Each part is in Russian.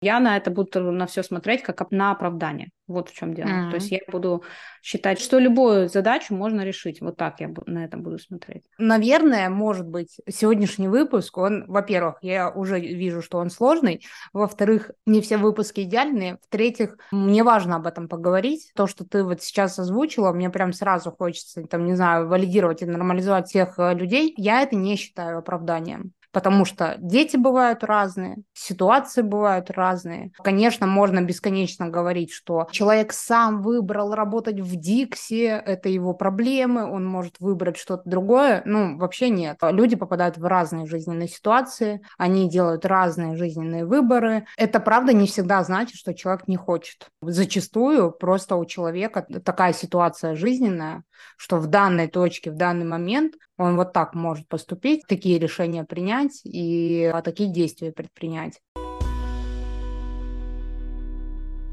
Я на это буду на все смотреть как на оправдание. Вот в чем дело. Mm-hmm. То есть я буду считать, что любую задачу можно решить. Вот так я на это буду смотреть. Наверное, может быть, сегодняшний выпуск, он, во-первых, я уже вижу, что он сложный. Во-вторых, не все выпуски идеальные. В-третьих, мне важно об этом поговорить. То, что ты вот сейчас озвучила, мне прям сразу хочется, там, не знаю, валидировать и нормализовать всех э, людей. Я это не считаю оправданием потому что дети бывают разные, ситуации бывают разные. Конечно, можно бесконечно говорить, что человек сам выбрал работать в Дикси, это его проблемы, он может выбрать что-то другое. Ну, вообще нет. Люди попадают в разные жизненные ситуации, они делают разные жизненные выборы. Это, правда, не всегда значит, что человек не хочет. Зачастую просто у человека такая ситуация жизненная, что в данной точке, в данный момент он вот так может поступить, такие решения принять и такие действия предпринять.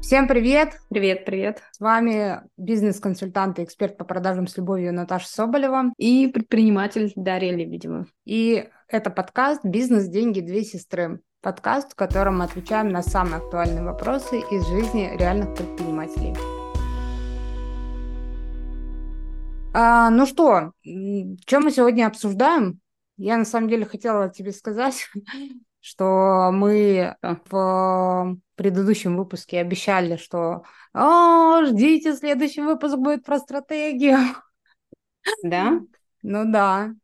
Всем привет! Привет, привет! С вами бизнес-консультант и эксперт по продажам с любовью Наташа Соболева. И предприниматель Дарья Лебедева. И это подкаст «Бизнес, деньги, две сестры». Подкаст, в котором мы отвечаем на самые актуальные вопросы из жизни реальных предпринимателей. А, ну что, что мы сегодня обсуждаем? Я на самом деле хотела тебе сказать, что мы в предыдущем выпуске обещали, что О, ждите, следующий выпуск будет про стратегию. Да? Ну да.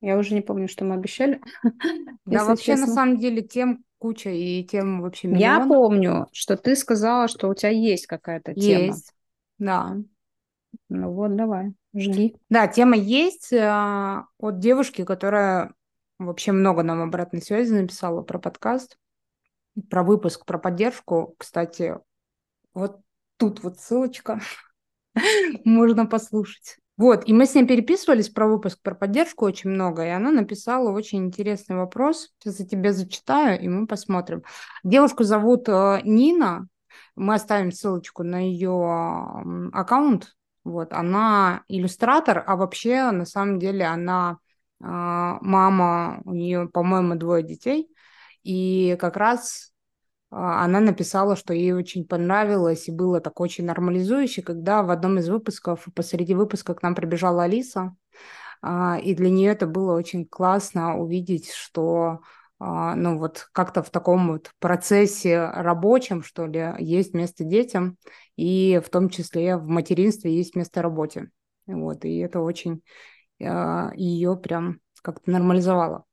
Я уже не помню, что мы обещали. Да, вообще честно. на самом деле тем куча и тем вообще миллион. Я помню, что ты сказала, что у тебя есть какая-то тема. Есть, да. Ну вот, давай. Жги. Да, тема есть э, от девушки, которая вообще много нам обратной связи написала про подкаст, про выпуск, про поддержку. Кстати, вот тут вот ссылочка, можно послушать. Вот, и мы с ней переписывались про выпуск, про поддержку очень много, и она написала очень интересный вопрос. Сейчас я тебе зачитаю, и мы посмотрим. Девушку зовут э, Нина, мы оставим ссылочку на ее аккаунт вот, она иллюстратор, а вообще, на самом деле, она э, мама, у нее, по-моему, двое детей, и как раз э, она написала, что ей очень понравилось и было так очень нормализующе, когда в одном из выпусков, посреди выпуска к нам прибежала Алиса, э, и для нее это было очень классно увидеть, что а, ну вот как-то в таком вот процессе рабочем, что ли, есть место детям, и в том числе в материнстве есть место работе. Вот, и это очень а, ее прям как-то нормализовало.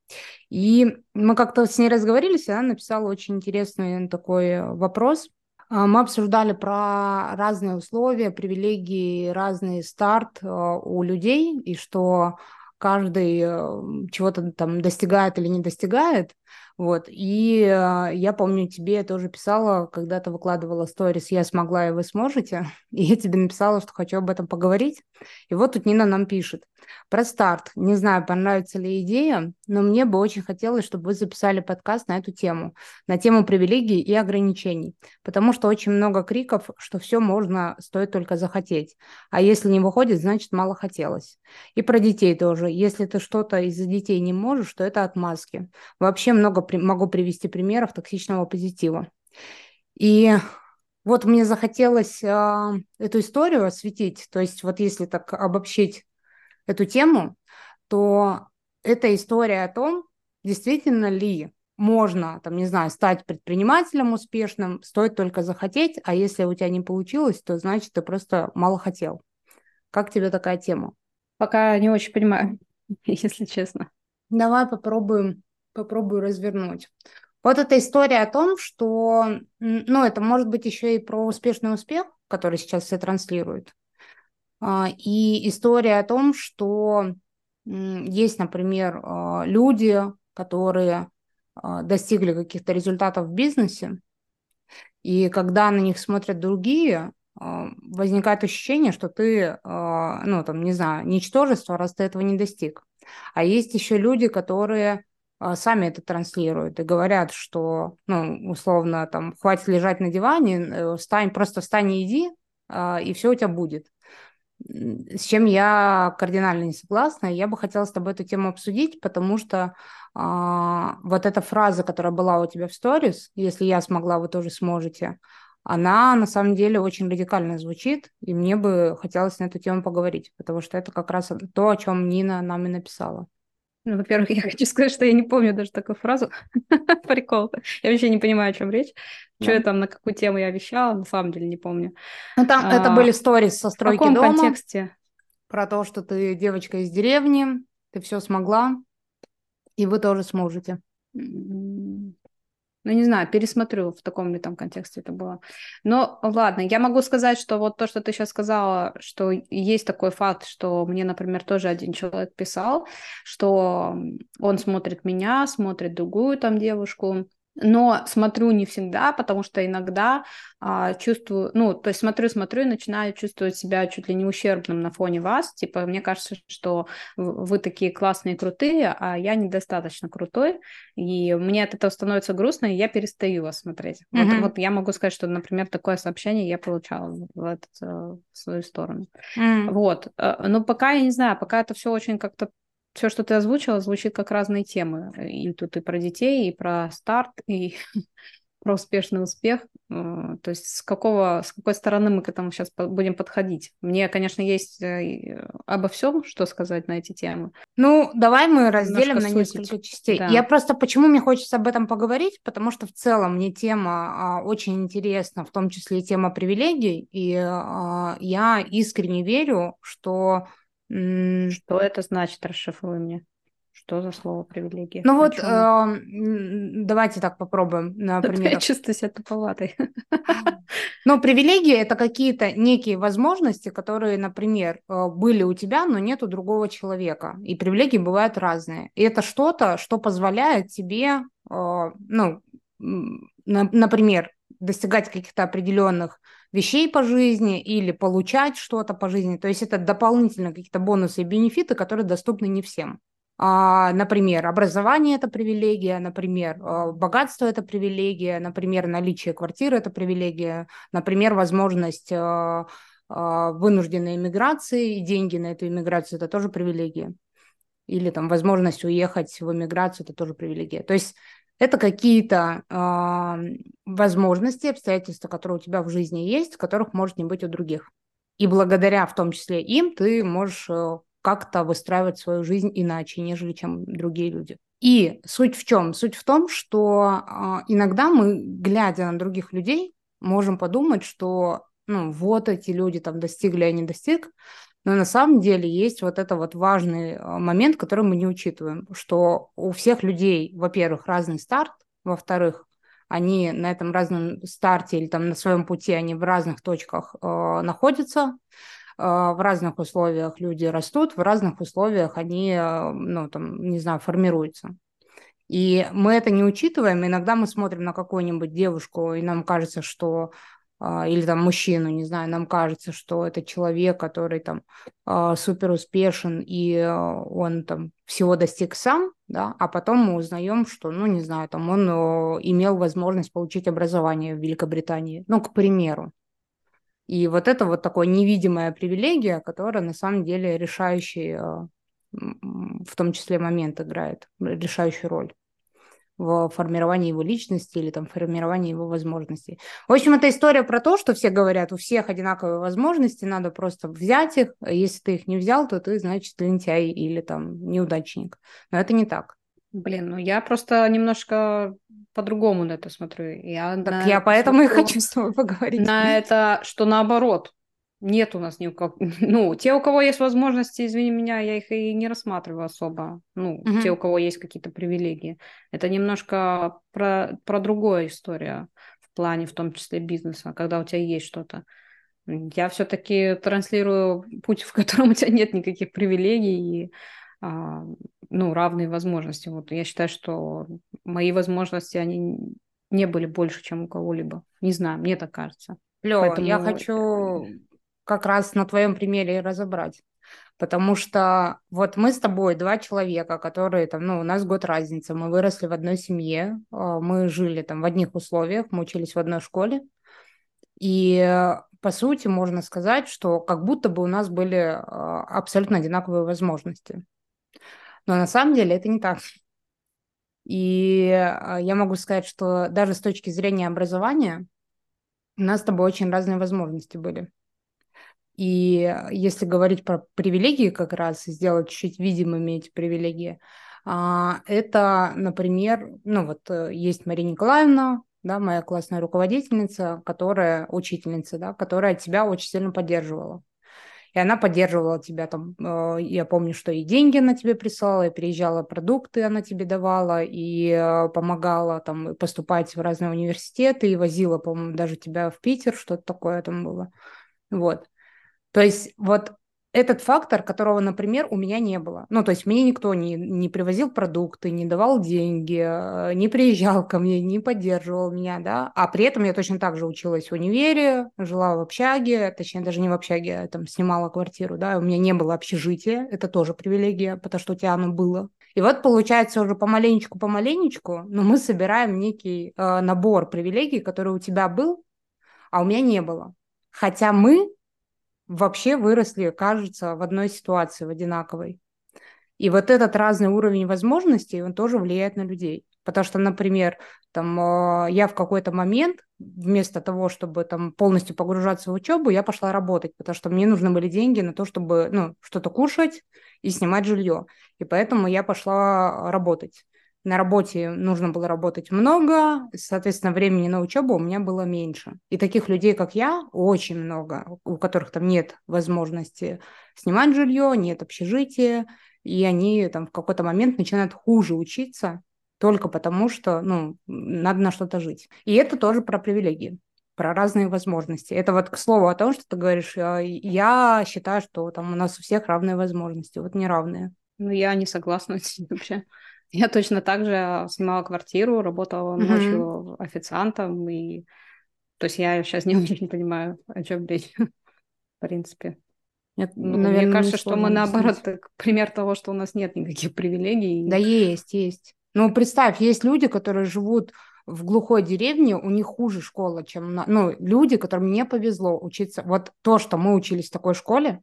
И мы как-то с ней разговорились, и она написала очень интересный такой вопрос. А, мы обсуждали про разные условия, привилегии, разный старт у людей, и что каждый э, чего-то там достигает или не достигает. Вот. И э, я помню, тебе я тоже писала, когда ты выкладывала сторис «Я смогла, и вы сможете», и я тебе написала, что хочу об этом поговорить. И вот тут Нина нам пишет. Про старт. Не знаю, понравится ли идея, но мне бы очень хотелось, чтобы вы записали подкаст на эту тему, на тему привилегий и ограничений, потому что очень много криков, что все можно, стоит только захотеть. А если не выходит, значит, мало хотелось. И про детей тоже. Если ты что-то из-за детей не можешь, то это отмазки. Вообще много могу привести примеров токсичного позитива. И вот мне захотелось э, эту историю осветить. То есть вот если так обобщить эту тему, то это история о том, действительно ли можно, там, не знаю, стать предпринимателем успешным, стоит только захотеть, а если у тебя не получилось, то значит ты просто мало хотел. Как тебе такая тема? Пока не очень понимаю, если честно. Давай попробуем, попробую развернуть. Вот эта история о том, что, ну, это может быть еще и про успешный успех, который сейчас все транслируют. А, и история о том, что есть, например, а, люди, которые а, достигли каких-то результатов в бизнесе, и когда на них смотрят другие, возникает ощущение, что ты, ну, там, не знаю, ничтожество, раз ты этого не достиг. А есть еще люди, которые сами это транслируют и говорят, что, ну, условно, там, хватит лежать на диване, э, встань, просто встань и иди, и все у тебя будет с чем я кардинально не согласна. Я бы хотела с тобой эту тему обсудить, потому что а, вот эта фраза, которая была у тебя в сторис, если я смогла, вы тоже сможете, она на самом деле очень радикально звучит, и мне бы хотелось на эту тему поговорить, потому что это как раз то, о чем Нина нам и написала. Ну, во-первых, я хочу сказать, что я не помню даже такую фразу. Прикол. Я вообще не понимаю, о чем речь. Да. Что я там, на какую тему я вещала, на самом деле не помню. Ну, там а, это были сторис со стройки дома. В каком дома, контексте? Про то, что ты девочка из деревни, ты все смогла, и вы тоже сможете. Ну, не знаю, пересмотрю, в таком ли там контексте это было. Но ладно, я могу сказать, что вот то, что ты сейчас сказала, что есть такой факт, что мне, например, тоже один человек писал, что он смотрит меня, смотрит другую там девушку, но смотрю не всегда, потому что иногда а, чувствую, ну, то есть смотрю, смотрю и начинаю чувствовать себя чуть ли не ущербным на фоне вас, типа, мне кажется, что вы такие классные, крутые, а я недостаточно крутой, и мне от этого становится грустно, и я перестаю вас смотреть. Mm-hmm. Вот, вот я могу сказать, что, например, такое сообщение я получала в, этот, э, в свою сторону. Mm-hmm. Вот, э, но пока я не знаю, пока это все очень как-то все, что ты озвучила, звучит как разные темы. И тут и про детей, и про старт, и про успешный успех. Э, то есть с, какого, с какой стороны мы к этому сейчас будем подходить? Мне, конечно, есть э, обо всем, что сказать на эти темы. Ну, давай мы разделим Немножко на сутить. несколько частей. Да. Я просто, почему мне хочется об этом поговорить? Потому что в целом мне тема а, очень интересна, в том числе и тема привилегий. И а, я искренне верю, что что это значит, расшифруй мне. Что за слово привилегия? Ну вот, э, давайте так попробуем. Например. Я чувствую себя туповатой. Но привилегии – это какие-то некие возможности, которые, например, э, были у тебя, но нет у другого человека. И привилегии бывают разные. И это что-то, что позволяет тебе, э, ну, например, достигать каких-то определенных вещей по жизни или получать что-то по жизни. То есть это дополнительно какие-то бонусы и бенефиты, которые доступны не всем. А, например, образование – это привилегия, например, а, богатство – это привилегия, например, наличие квартиры – это привилегия, например, возможность а, вынужденной иммиграции и деньги на эту иммиграцию – это тоже привилегия. Или там возможность уехать в иммиграцию – это тоже привилегия. То есть это какие-то э, возможности, обстоятельства, которые у тебя в жизни есть, которых может не быть у других. И благодаря в том числе им ты можешь э, как-то выстраивать свою жизнь иначе, нежели чем другие люди. И суть в чем? Суть в том, что э, иногда мы, глядя на других людей, можем подумать, что ну, вот эти люди там достигли, а не достиг, но на самом деле есть вот это вот важный а, момент, который мы не учитываем, что у всех людей, во-первых, разный старт, во-вторых, они на этом разном старте или там на своем пути, они в разных точках э, находятся, э, в разных условиях люди растут, в разных условиях они, э, ну, там, не знаю, формируются. И мы это не учитываем. Иногда мы смотрим на какую-нибудь девушку, и нам кажется, что или там мужчину, не знаю, нам кажется, что это человек, который там а, супер успешен и а, он там всего достиг сам, да, а потом мы узнаем, что, ну, не знаю, там он имел возможность получить образование в Великобритании, ну, к примеру. И вот это вот такая невидимая привилегия, которая на самом деле решающий, в том числе момент играет, решающую роль в формировании его личности или там формировании его возможностей. В общем, это история про то, что все говорят, у всех одинаковые возможности, надо просто взять их. Если ты их не взял, то ты, значит, лентяй или там неудачник. Но это не так. Блин, ну я просто немножко по-другому на это смотрю. Я так я поэтому и хочу с тобой поговорить. На это, что наоборот, нет у нас ни у кого. Ну, те, у кого есть возможности, извини меня, я их и не рассматриваю особо. Ну, угу. те, у кого есть какие-то привилегии. Это немножко про, про другую историю в плане, в том числе бизнеса, когда у тебя есть что-то. Я все-таки транслирую путь, в котором у тебя нет никаких привилегий и а, ну, равные возможности. Вот я считаю, что мои возможности, они не были больше, чем у кого-либо. Не знаю, мне так кажется. Лёва, Поэтому... я хочу как раз на твоем примере разобрать. Потому что вот мы с тобой два человека, которые там, ну, у нас год разница, мы выросли в одной семье, а, мы жили там в одних условиях, мы учились в одной школе. И по сути можно сказать, что как будто бы у нас были а, абсолютно одинаковые возможности. Но на самом деле это не так. И а, я могу сказать, что даже с точки зрения образования у нас с тобой очень разные возможности были. И если говорить про привилегии как раз, сделать чуть-чуть видимыми эти привилегии, а, это, например, ну вот э, есть Мария Николаевна, да, моя классная руководительница, которая, учительница, да, которая тебя очень сильно поддерживала. И она поддерживала тебя там, э, я помню, что и деньги она тебе присылала, и приезжала продукты она тебе давала, и э, помогала там поступать в разные университеты, и возила, по-моему, даже тебя в Питер, что-то такое там было. Вот. То есть вот этот фактор, которого, например, у меня не было. Ну, то есть мне никто не, не привозил продукты, не давал деньги, э, не приезжал ко мне, не поддерживал меня, да. А при этом я точно так же училась в универе, жила в общаге, точнее, даже не в общаге, я там снимала квартиру, да, у меня не было общежития, это тоже привилегия, потому что у тебя оно было. И вот получается уже помаленечку-помаленечку, но мы собираем некий э, набор привилегий, который у тебя был, а у меня не было. Хотя мы вообще выросли, кажется, в одной ситуации, в одинаковой. И вот этот разный уровень возможностей, он тоже влияет на людей. Потому что, например, там, э, я в какой-то момент, вместо того, чтобы там полностью погружаться в учебу, я пошла работать, потому что мне нужны были деньги на то, чтобы ну, что-то кушать и снимать жилье. И поэтому я пошла работать на работе нужно было работать много, соответственно, времени на учебу у меня было меньше. И таких людей, как я, очень много, у которых там нет возможности снимать жилье, нет общежития, и они там в какой-то момент начинают хуже учиться только потому, что, ну, надо на что-то жить. И это тоже про привилегии про разные возможности. Это вот к слову о том, что ты говоришь, а, я считаю, что там у нас у всех равные возможности, вот неравные. Ну, я не согласна с этим вообще. Я точно так же снимала квартиру, работала mm-hmm. ночью официантом, и то есть я сейчас не очень понимаю, о чем речь, в принципе. Нет, ну, наверное, мне кажется, что мы наоборот так, пример того, что у нас нет никаких привилегий. Да есть, есть. Ну, представь, есть люди, которые живут в глухой деревне, у них хуже школа, чем... На... Ну, люди, которым не повезло учиться. Вот то, что мы учились в такой школе,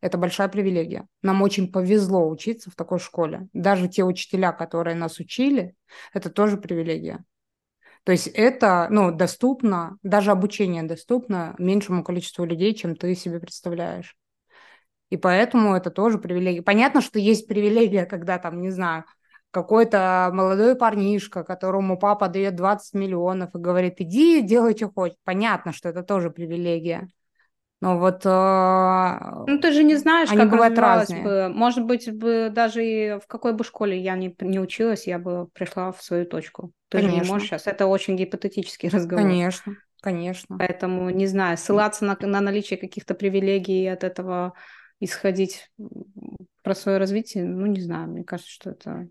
это большая привилегия. Нам очень повезло учиться в такой школе. Даже те учителя, которые нас учили, это тоже привилегия. То есть это ну, доступно, даже обучение доступно меньшему количеству людей, чем ты себе представляешь. И поэтому это тоже привилегия. Понятно, что есть привилегия, когда там, не знаю, какой-то молодой парнишка, которому папа дает 20 миллионов и говорит, иди, делай, что хочешь. Понятно, что это тоже привилегия. Но вот... Э, ну, ты же не знаешь, они как бывают разные. бы. Может быть, бы даже и в какой бы школе я не, не училась, я бы пришла в свою точку. Ты конечно. же не можешь сейчас. Это очень гипотетический разговор. Конечно, конечно. Поэтому, не знаю, ссылаться на, на наличие каких-то привилегий и от этого исходить про свое развитие, ну, не знаю, мне кажется, что это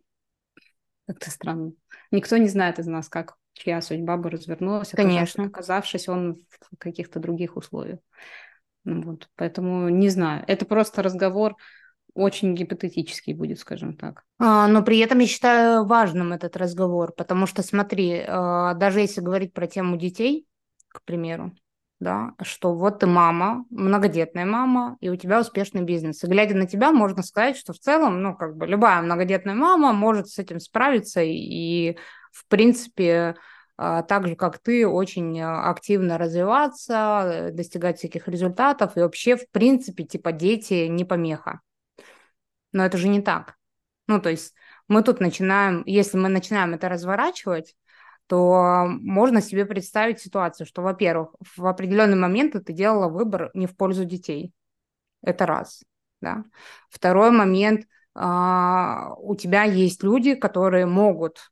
как-то странно. Никто не знает из нас, как чья судьба бы развернулась, Конечно. оказавшись он в каких-то других условиях. Ну вот, поэтому не знаю. Это просто разговор очень гипотетический будет, скажем так. А, но при этом я считаю важным этот разговор, потому что, смотри, а, даже если говорить про тему детей, к примеру, да, что вот ты мама, многодетная мама, и у тебя успешный бизнес. И глядя на тебя, можно сказать, что в целом, ну, как бы любая многодетная мама может с этим справиться и, в принципе, так же, как ты, очень а, активно развиваться, э, достигать всяких результатов, и вообще, в принципе, типа, дети не помеха. Но это же не так. Ну, то есть мы тут начинаем, если мы начинаем это разворачивать, то можно себе представить ситуацию, что, во-первых, в определенный момент ты делала выбор не в пользу детей. Это раз. Да? Второй момент, а, у тебя есть люди, которые могут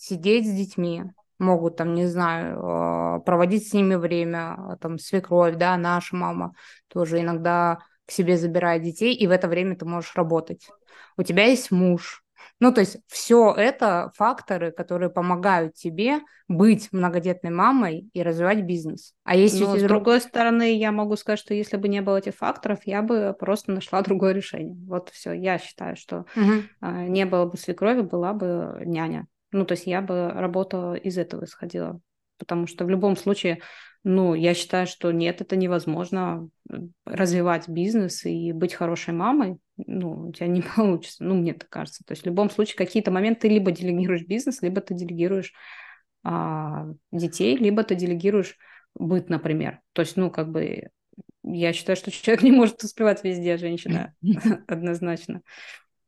сидеть с детьми, могут там, не знаю, а, проводить с ними время, там, свекровь, да, наша мама тоже иногда к себе забирает детей, и в это время ты можешь работать. У тебя есть муж. Ну, то есть все это факторы, которые помогают тебе быть многодетной мамой и развивать бизнес. А если Но, с другой стороны, я могу сказать, что если бы не было этих факторов, я бы просто нашла другое решение. Вот все. Я считаю, что угу. не было бы свекрови, была бы няня. Ну, то есть я бы работала из этого исходила. потому что в любом случае, ну, я считаю, что нет, это невозможно развивать бизнес и быть хорошей мамой, ну, у тебя не получится, ну, мне так кажется. То есть в любом случае какие-то моменты ты либо делегируешь бизнес, либо ты делегируешь а, детей, либо ты делегируешь быт, например. То есть, ну, как бы я считаю, что человек не может успевать везде, женщина, однозначно.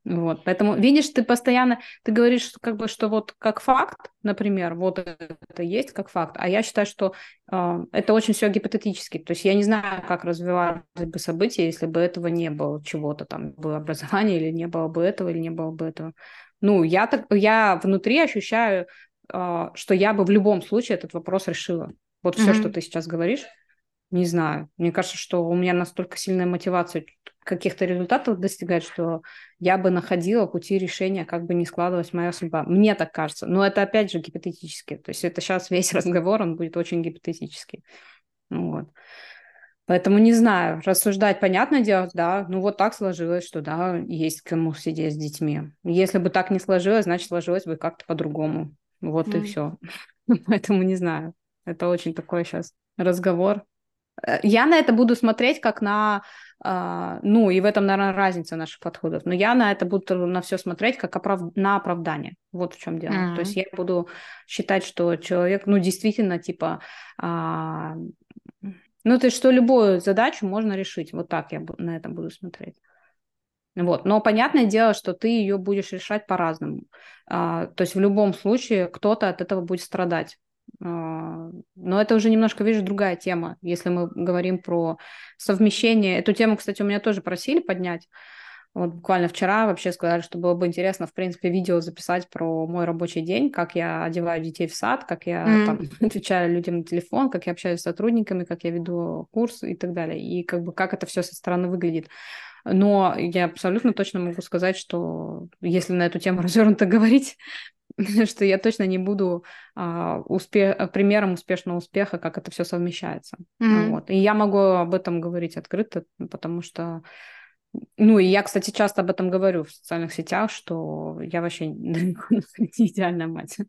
Вот, поэтому, видишь, ты постоянно, ты говоришь, что как бы, что вот как факт, например, вот это есть как факт, а я считаю, что э, это очень все гипотетически, то есть я не знаю, как развивались бы события, если бы этого не было чего-то там, было образование, или не было бы этого, или не было бы этого. Ну, я, так, я внутри ощущаю, э, что я бы в любом случае этот вопрос решила. Вот mm-hmm. все, что ты сейчас говоришь, не знаю. Мне кажется, что у меня настолько сильная мотивация каких-то результатов достигать, что я бы находила пути решения, как бы не складывалась моя судьба. Мне так кажется. Но это опять же гипотетически. То есть это сейчас весь разговор, он будет очень гипотетический. Вот. Поэтому не знаю, рассуждать, понятное дело, да, ну вот так сложилось, что да, есть кому сидеть с детьми. Если бы так не сложилось, значит, сложилось бы как-то по-другому. Вот mm. и все. Поэтому не знаю. Это очень такой сейчас разговор Э, я на это буду смотреть как на, э, ну, и в этом, наверное, разница наших подходов, но я на это буду на все смотреть как оправ... на оправдание. Вот в чем дело. Mm-hmm. То есть я буду считать, что человек, ну, действительно, типа, э, ну, то есть, что любую задачу можно решить. Вот так я на это буду смотреть. Вот. Но понятное дело, что ты ее будешь решать по-разному. А, то есть в любом случае кто-то от этого будет страдать. А, но это уже немножко, видишь, другая тема, если мы говорим про совмещение. Эту тему, кстати, у меня тоже просили поднять. Вот буквально вчера вообще сказали, что было бы интересно, в принципе, видео записать про мой рабочий день, как я одеваю детей в сад, как я mm. там отвечаю людям на телефон, как я общаюсь с сотрудниками, как я веду курс и так далее. И как бы как это все со стороны выглядит. Но я абсолютно точно могу сказать, что если на эту тему развернуто говорить, что я точно не буду а, успе- примером успешного успеха, как это все совмещается. Mm-hmm. Вот. И я могу об этом говорить открыто, потому что ну, и я, кстати, часто об этом говорю в социальных сетях, что я вообще не идеальная мать.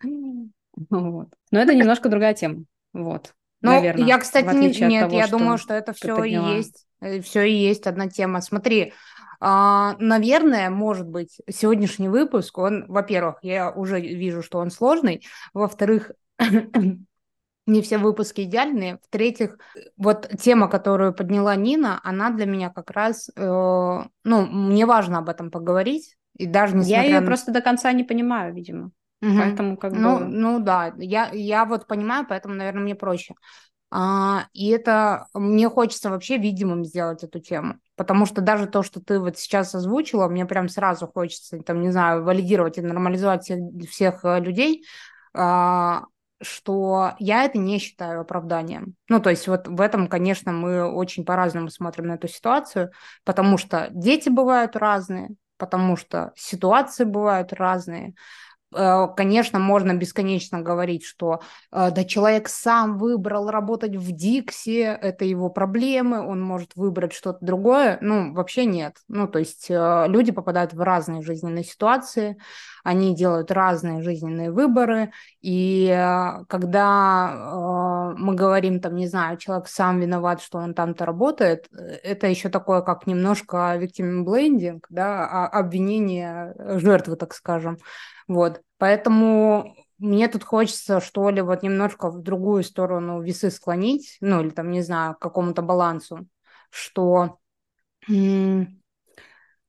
Вот. Но это немножко другая тема. Вот. Ну, наверное, я, кстати, не, нет, того, я думаю, что это все и есть, э, все и есть одна тема. Смотри, наверное, может быть, сегодняшний выпуск, он, во-первых, я уже вижу, что он сложный, во-вторых, не все выпуски идеальные. В-третьих, вот тема, которую подняла Нина, она для меня как раз, э, ну, мне важно об этом поговорить. И даже несмотря Я ее на... просто до конца не понимаю, видимо. Угу. Поэтому как ну, бы... Ну да, я, я вот понимаю, поэтому, наверное, мне проще. А, и это мне хочется вообще видимым сделать эту тему. Потому что даже то, что ты вот сейчас озвучила, мне прям сразу хочется, там, не знаю, валидировать и нормализовать всех, всех э, людей, а, что я это не считаю оправданием. Ну, то есть вот в этом, конечно, мы очень по-разному смотрим на эту ситуацию, потому что дети бывают разные, потому что ситуации бывают разные, конечно, можно бесконечно говорить, что э, да человек сам выбрал работать в Дикси, это его проблемы, он может выбрать что-то другое. Ну, вообще нет. Ну, то есть э, люди попадают в разные жизненные ситуации, они делают разные жизненные выборы, и когда мы говорим, там, не знаю, человек сам виноват, что он там-то работает, это еще такое, как немножко victim blending, да, а, обвинение жертвы, так скажем. Вот, поэтому мне тут хочется, что ли, вот немножко в другую сторону весы склонить, ну, или там, не знаю, к какому-то балансу, что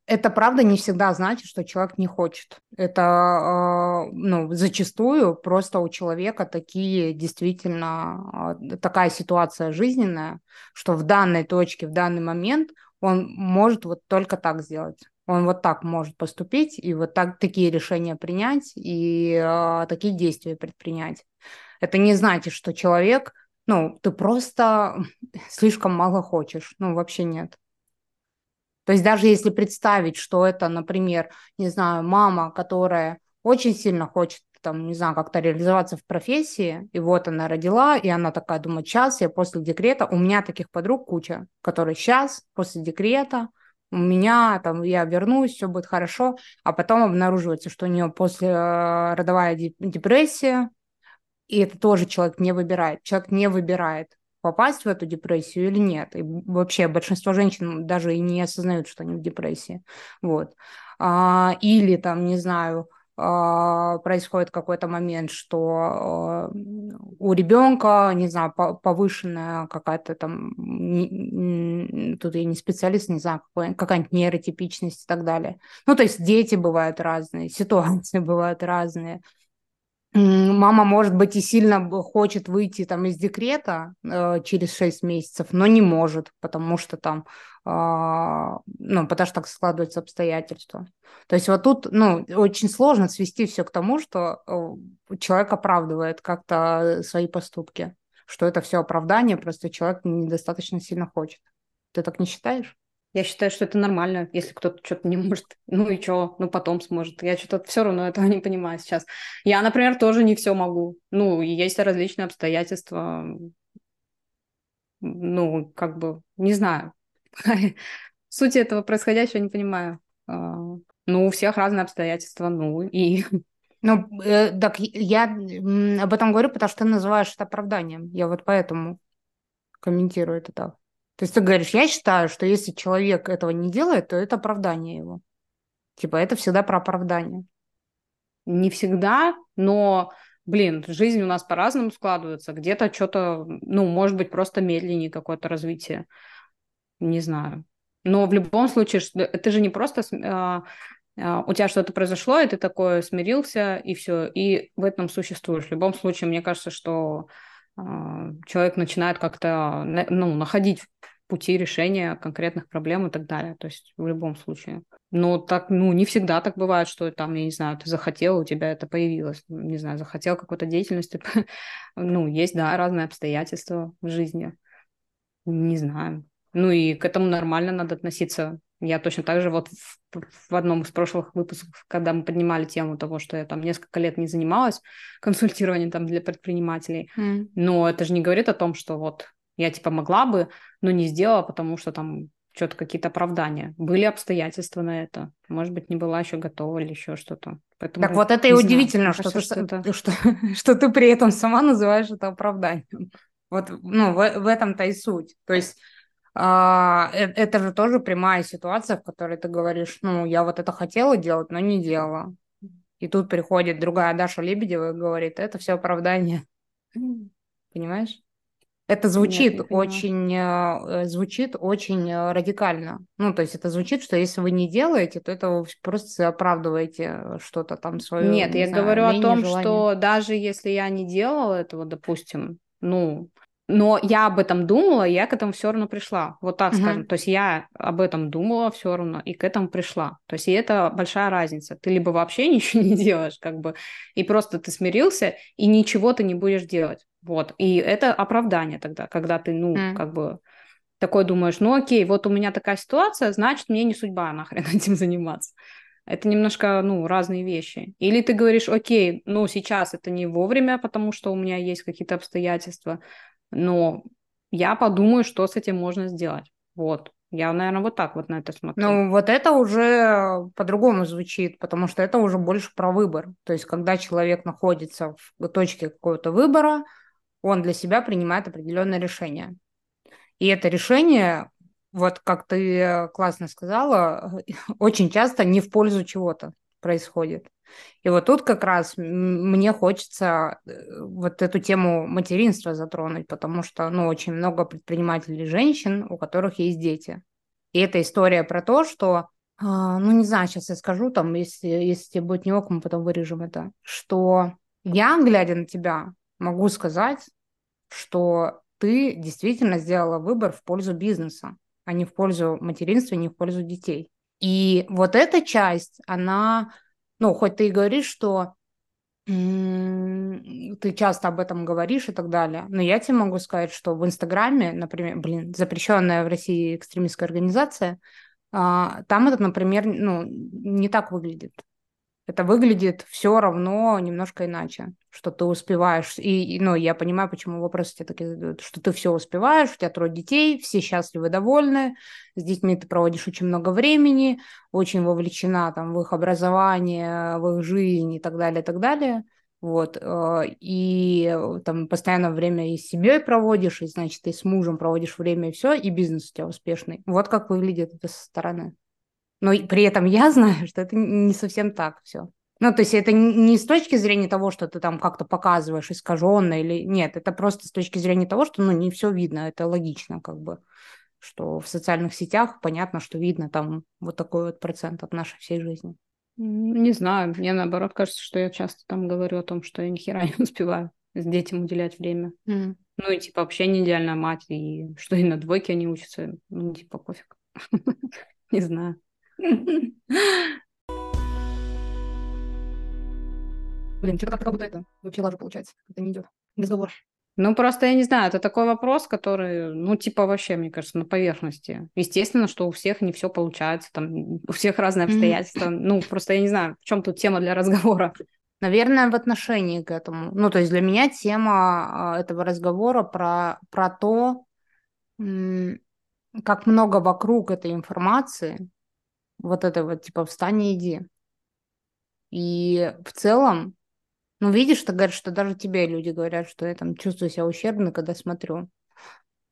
это правда не всегда значит, что человек не хочет. Это, э, ну, зачастую просто у человека такие действительно э, такая ситуация жизненная, что в данной точке, в данный момент он может вот только так сделать. Он вот так может поступить и вот так такие решения принять и э, такие действия предпринять. Это не значит, что человек, ну, ты просто слишком мало хочешь. Ну, вообще нет. То есть даже если представить, что это, например, не знаю, мама, которая очень сильно хочет там, не знаю, как-то реализоваться в профессии, и вот она родила, и она такая думает, сейчас я после декрета, у меня таких подруг куча, которые сейчас, после декрета, у меня там я вернусь, все будет хорошо, а потом обнаруживается, что у нее после э, родовая депрессия, И это тоже человек не выбирает. Человек не выбирает, попасть в эту депрессию или нет. И вообще большинство женщин даже и не осознают, что они в депрессии. Вот. А, или там, не знаю, а, происходит какой-то момент, что а, у ребенка, не знаю, повышенная какая-то там, тут я не специалист, не знаю, какая-нибудь нейротипичность и так далее. Ну, то есть дети бывают разные, ситуации бывают разные мама, может быть, и сильно хочет выйти там из декрета э, через 6 месяцев, но не может, потому что там, э, ну, потому что так складываются обстоятельства. То есть вот тут, ну, очень сложно свести все к тому, что э, человек оправдывает как-то свои поступки, что это все оправдание, просто человек недостаточно сильно хочет. Ты так не считаешь? Я считаю, что это нормально, если кто-то что-то не может. Ну и что, ну потом сможет. Я что-то все равно этого не понимаю сейчас. Я, например, тоже не все могу. Ну, есть различные обстоятельства. Ну, как бы, не знаю. Суть этого происходящего не понимаю. А, ну, у всех разные обстоятельства, ну и... Ну, э, так я об этом говорю, потому что ты называешь это оправданием. Я вот поэтому комментирую это так. То есть ты говоришь, я считаю, что если человек этого не делает, то это оправдание его. Типа это всегда про оправдание. Не всегда, но, блин, жизнь у нас по-разному складывается. Где-то что-то, ну, может быть, просто медленнее какое-то развитие. Не знаю. Но в любом случае, ты же не просто а, а, у тебя что-то произошло, и ты такое смирился, и все, и в этом существуешь. В любом случае, мне кажется, что человек начинает как-то ну, находить пути решения конкретных проблем и так далее. То есть в любом случае. Но так, ну, не всегда так бывает, что там, я не знаю, ты захотел, у тебя это появилось. Не знаю, захотел какой-то деятельности. ну, есть, да, разные обстоятельства в жизни. Не знаю. Ну и к этому нормально надо относиться. Я точно так же вот в, в одном из прошлых выпусков, когда мы поднимали тему того, что я там несколько лет не занималась консультированием там для предпринимателей, mm. но это же не говорит о том, что вот я типа могла бы, но не сделала, потому что там что-то какие-то оправдания. Были обстоятельства на это. Может быть, не была еще готова или еще что-то. Поэтому, так вот это и удивительно, что, кажется, ты, что, это... что, что ты при этом сама называешь это оправданием. Вот ну, в, в этом-то и суть. То есть это же тоже прямая ситуация, в которой ты говоришь, ну, я вот это хотела делать, но не делала. И тут приходит другая Даша Лебедева и говорит, это все оправдание. Понимаешь? Это звучит Нет, очень, э, звучит очень э, радикально. Ну, то есть это звучит, что если вы не делаете, то это вы просто оправдываете что-то там свое. Нет, не я знаю, говорю о том, желание. что даже если я не делала этого, допустим, ну, но я об этом думала, и я к этому все равно пришла. Вот так uh-huh. скажем. То есть я об этом думала все равно и к этому пришла. То есть и это большая разница. Ты либо вообще ничего не делаешь, как бы, и просто ты смирился, и ничего ты не будешь делать. Вот. И это оправдание тогда, когда ты, ну, uh-huh. как бы такой думаешь, ну окей, вот у меня такая ситуация, значит, мне не судьба нахрен этим заниматься. Это немножко, ну, разные вещи. Или ты говоришь, окей, ну, сейчас это не вовремя, потому что у меня есть какие-то обстоятельства, но я подумаю, что с этим можно сделать. Вот. Я, наверное, вот так вот на это смотрю. Ну, вот это уже по-другому звучит, потому что это уже больше про выбор. То есть, когда человек находится в точке какого-то выбора, он для себя принимает определенное решение. И это решение, вот как ты классно сказала, очень часто не в пользу чего-то происходит. И вот тут как раз мне хочется э, вот эту тему материнства затронуть, потому что, ну, очень много предпринимателей женщин, у которых есть дети. И эта история про то, что, а, ну, не знаю, сейчас я скажу, там, если, если тебе будет не ок, мы потом вырежем это, что я, глядя на тебя, могу сказать, что ты действительно сделала выбор в пользу бизнеса, а не в пользу материнства, не в пользу детей. И вот эта часть, она ну, хоть ты и говоришь, что ты часто об этом говоришь и так далее. Но я тебе могу сказать, что в Инстаграме, например, блин, запрещенная в России экстремистская организация, а, там это, например, ну, не так выглядит это выглядит все равно немножко иначе, что ты успеваешь. И, ну, я понимаю, почему вопросы тебе такие задают, что ты все успеваешь, у тебя трое детей, все счастливы, довольны, с детьми ты проводишь очень много времени, очень вовлечена там в их образование, в их жизнь и так далее, и так далее. вот, э, и там постоянно время и с семьей проводишь, и, значит, и с мужем проводишь время, и все, и бизнес у тебя успешный. Вот как выглядит это со стороны. Но при этом я знаю, что это не совсем так все. Ну, то есть это не с точки зрения того, что ты там как-то показываешь искаженно или нет, это просто с точки зрения того, что ну не все видно, это логично как бы, что в социальных сетях понятно, что видно там вот такой вот процент от нашей всей жизни. Не знаю, мне наоборот кажется, что я часто там говорю о том, что я ни хера не успеваю с детям уделять время. Mm. Ну и типа вообще не идеальная мать, и что и на двойке они учатся, ну типа пофиг. Не знаю. Блин, что-то как будто это вообще лажа получается. Это не идет. Разговор. Ну, просто я не знаю, это такой вопрос, который, ну, типа вообще, мне кажется, на поверхности. Естественно, что у всех не все получается, там, у всех разные обстоятельства. Mm-hmm. Ну, просто я не знаю, в чем тут тема для разговора. Наверное, в отношении к этому. Ну, то есть для меня тема а, этого разговора про, про то, как много вокруг этой информации, вот это вот, типа, встань и иди. И в целом ну, видишь, ты говоришь, что даже тебе люди говорят, что я там чувствую себя ущербно, когда смотрю.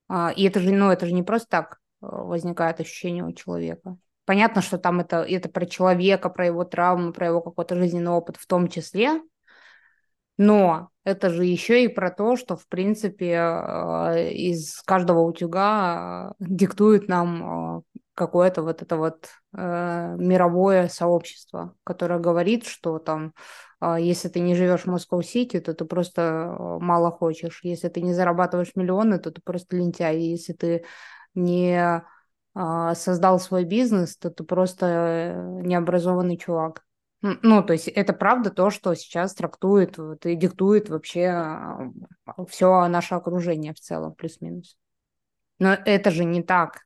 А, и это же, ну, это же не просто так э, возникает ощущение у человека. Понятно, что там это, это про человека, про его травмы, про его какой-то жизненный опыт в том числе, но это же еще и про то, что, в принципе, э, из каждого утюга э, диктует нам какое-то вот это вот э, мировое сообщество, которое говорит, что там, э, если ты не живешь в Москва-Сити, то ты просто э, мало хочешь. Если ты не зарабатываешь миллионы, то ты просто лентяй. Если ты не э, создал свой бизнес, то ты просто э, необразованный чувак. Ну, то есть это правда то, что сейчас трактует вот, и диктует вообще а, все наше окружение в целом, плюс-минус. Но это же не так.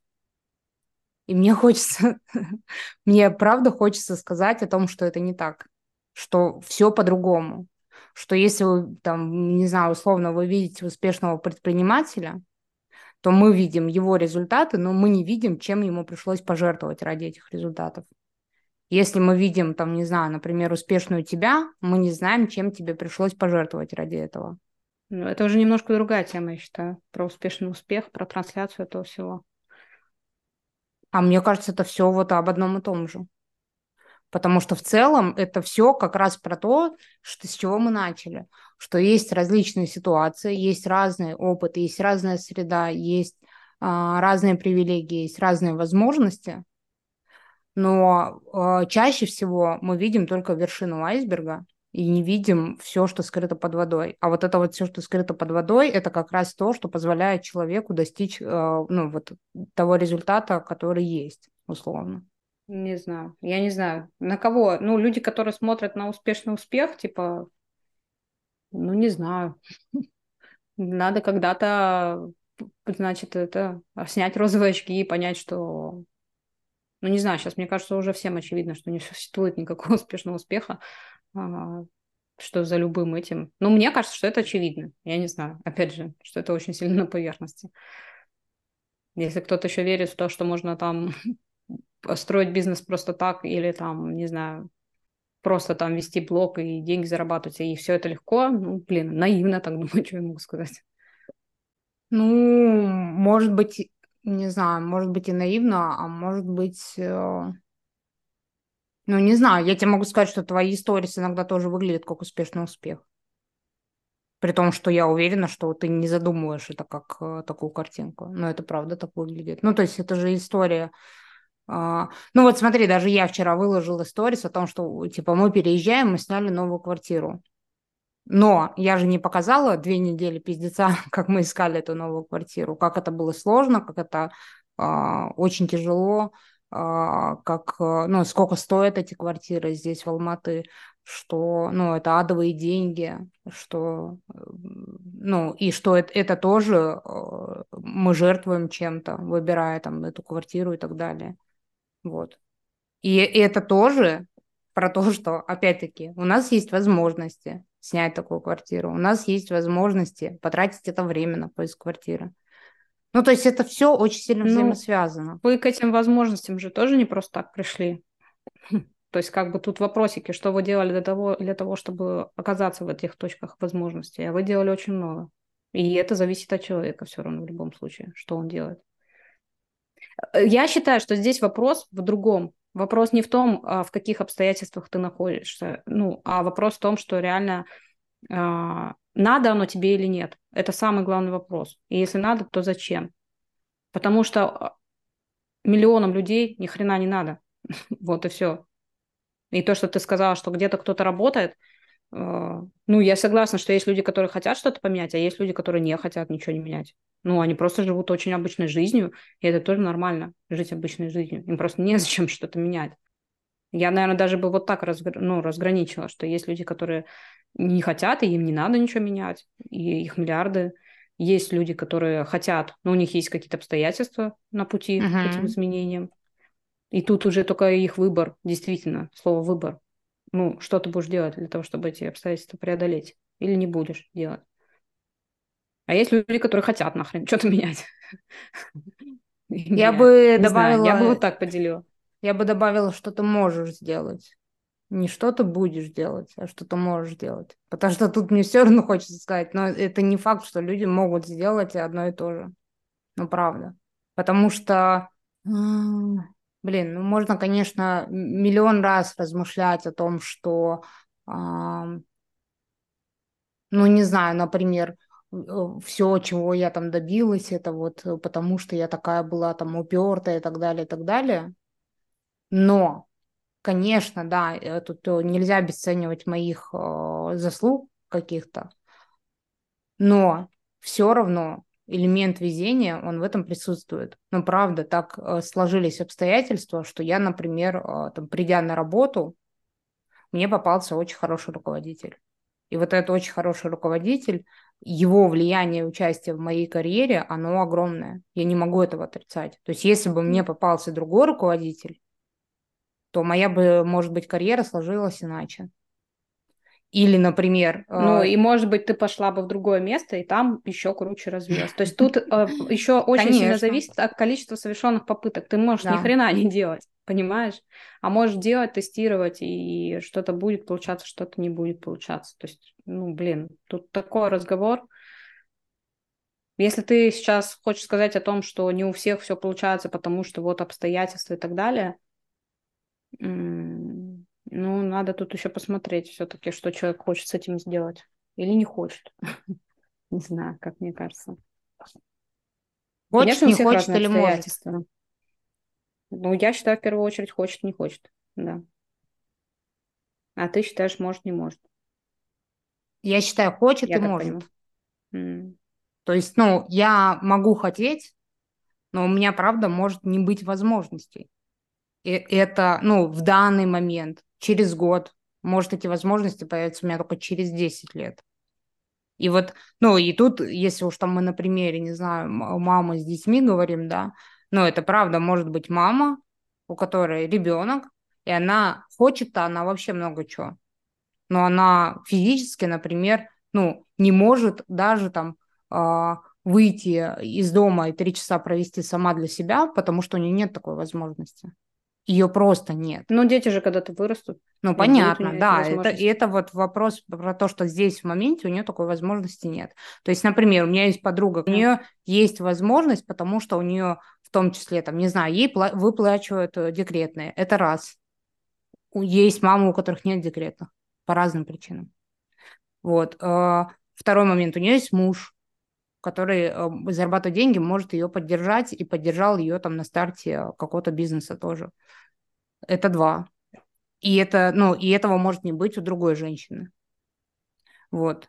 И мне хочется, мне правда хочется сказать о том, что это не так, что все по-другому, что если вы там, не знаю, условно вы видите успешного предпринимателя, то мы видим его результаты, но мы не видим, чем ему пришлось пожертвовать ради этих результатов. Если мы видим, там, не знаю, например, успешную тебя, мы не знаем, чем тебе пришлось пожертвовать ради этого. Ну, это уже немножко другая тема, я считаю, про успешный успех, про трансляцию этого всего. А мне кажется, это все вот об одном и том же. Потому что в целом это все как раз про то, что, с чего мы начали. Что есть различные ситуации, есть разные опыты, есть разная среда, есть а, разные привилегии, есть разные возможности. Но а, чаще всего мы видим только вершину айсберга, и не видим все, что скрыто под водой. А вот это вот все, что скрыто под водой, это как раз то, что позволяет человеку достичь э, ну, вот того результата, который есть, условно. Не знаю. Я не знаю. На кого? Ну, люди, которые смотрят на успешный успех, типа, ну, не знаю. Надо когда-то, значит, это снять розовые очки и понять, что ну, не знаю, сейчас, мне кажется, уже всем очевидно, что не существует никакого успешного успеха. А, что за любым этим. Но мне кажется, что это очевидно. Я не знаю, опять же, что это очень сильно на поверхности. Если кто-то еще верит в то, что можно там построить бизнес просто так или там, не знаю, просто там вести блог и деньги зарабатывать, и все это легко, ну, блин, наивно так думаю, что я могу сказать. Ну, может быть, не знаю, может быть и наивно, а может быть, э, ну, не знаю, я тебе могу сказать, что твои истории иногда тоже выглядят как успешный успех. При том, что я уверена, что ты не задумываешь это как э, такую картинку. Но это правда так выглядит. Ну, то есть это же история. Э, ну, вот смотри, даже я вчера выложила сторис о том, что, типа, мы переезжаем, мы сняли новую квартиру. Но я же не показала две недели пиздеца, как мы искали эту новую квартиру, как это было сложно, как это э, очень тяжело, как, э, ну, сколько стоят эти квартиры здесь, в Алматы, что, ну, это адовые деньги, что, э, ну, и что это, это тоже э, мы жертвуем чем-то, выбирая там эту квартиру и так далее. Вот. И это тоже про то, что, опять-таки, у нас есть возможности снять такую квартиру, у нас есть возможности потратить это время на поиск квартиры. Ну, то есть это все очень сильно ну, взаимосвязано. Вы к этим возможностям же тоже не просто так пришли. То есть как бы тут вопросики, что вы делали для того, для того, чтобы оказаться в этих точках возможностей, а вы делали очень много. И это зависит от человека все равно в любом случае, что он делает. Э, я считаю, что здесь вопрос в другом. Вопрос не в том, а, в каких обстоятельствах ты находишься, ну, а вопрос в том, что реально надо оно тебе или нет. Это самый главный вопрос. И если надо, то зачем? Потому что а, миллионам людей ни хрена не надо. вот и все. И то, что ты сказала, что где-то кто-то работает, э, ну, я согласна, что есть люди, которые хотят что-то поменять, а есть люди, которые не хотят ничего не менять. Ну, они просто живут очень обычной жизнью, и это тоже нормально, жить обычной жизнью. Им просто незачем что-то менять. Я, наверное, даже бы вот так разгр... ну, разграничила, что есть люди, которые не хотят, и им не надо ничего менять, и их миллиарды. Есть люди, которые хотят, но у них есть какие-то обстоятельства на пути uh-huh. к этим изменениям. И тут уже только их выбор, действительно, слово выбор. Ну, что ты будешь делать для того, чтобы эти обстоятельства преодолеть? Или не будешь делать? А есть люди, которые хотят нахрен что-то менять. Я бы добавила... Я бы вот так поделила. Я бы добавила, что ты можешь сделать. Не что ты будешь делать, а что ты можешь делать. Потому что тут мне все равно хочется сказать, но это не факт, что люди могут сделать одно и то же. Ну, правда. Потому что, блин, ну, можно, конечно, миллион раз размышлять о том, что, ну, не знаю, например, все, чего я там добилась, это вот потому, что я такая была там упертая и так далее, и так далее. Но Конечно, да, э, тут э, нельзя обесценивать моих э, заслуг каких-то, но все равно элемент везения, он в этом присутствует. Но правда, так сложились обстоятельства, что я, например, там, придя на работу, мне попался очень хороший руководитель. И вот этот очень хороший руководитель, его влияние и участие в моей карьере, оно огромное. Я не могу этого отрицать. То есть если бы мне попался другой руководитель, то моя бы, может быть, карьера сложилась иначе. Или, например... Ну, э... и, может быть, ты пошла бы в другое место, и там еще круче развилась. То есть тут э, еще очень Конечно. сильно зависит от количества совершенных попыток. Ты можешь да. ни хрена не делать, понимаешь? А можешь делать, тестировать, и что-то будет получаться, что-то не будет получаться. То есть, ну, блин, тут такой разговор. Если ты сейчас хочешь сказать о том, что не у всех все получается, потому что вот обстоятельства и так далее, ну, надо тут еще посмотреть все-таки, что человек хочет с этим сделать или не хочет. Не знаю, как мне кажется. Хочет, не хочет или может? Ну, я считаю, в первую очередь, хочет, не хочет, да. А ты считаешь, может, не может? Я считаю, хочет я и может. Mm. То есть, ну, я могу хотеть, но у меня, правда, может не быть возможностей. И это, ну, в данный момент, через год, может, эти возможности появятся у меня только через 10 лет. И вот, ну, и тут, если уж там мы на примере, не знаю, мамы с детьми говорим, да, но это правда, может быть мама, у которой ребенок, и она хочет, а она вообще много чего. Но она физически, например, ну, не может даже там э, выйти из дома и три часа провести сама для себя, потому что у нее нет такой возможности. Ее просто нет. Но дети же когда-то вырастут. Ну, понятно, да. Это, и это вот вопрос про то, что здесь в моменте у нее такой возможности нет. То есть, например, у меня есть подруга, у нее есть возможность, потому что у нее в том числе, там, не знаю, ей выплачивают э, декретные. Это раз. Есть мамы, у которых нет декретных по разным причинам. Вот. Э, второй момент. У нее есть муж, который э, зарабатывает деньги, может ее поддержать и поддержал ее там на старте какого-то бизнеса тоже. Это два. И это, ну, и этого может не быть у другой женщины. Вот.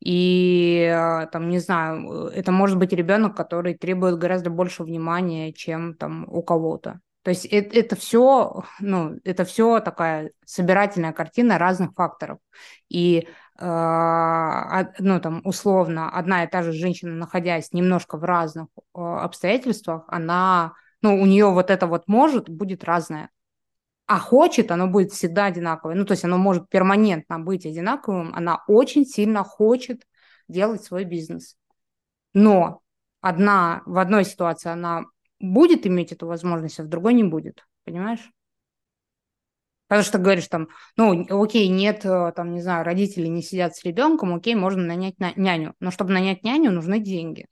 И э, там, не знаю, это может быть ребенок, который требует гораздо больше внимания, чем там у кого-то. То есть это, это все, ну, это все такая собирательная картина разных факторов. И ну, там, условно, одна и та же женщина, находясь немножко в разных а, обстоятельствах, она, ну, у нее вот это вот может, будет разное. А хочет, оно будет всегда одинаковое. Ну, то есть оно может перманентно быть одинаковым. Она очень сильно хочет делать свой бизнес. Но одна, в одной ситуации она будет иметь эту возможность, а в другой не будет. Понимаешь? Потому что говоришь там, ну, окей, нет, э, там, не знаю, родители не сидят с ребенком, окей, можно нанять няню. Но чтобы нанять няню, нужны деньги.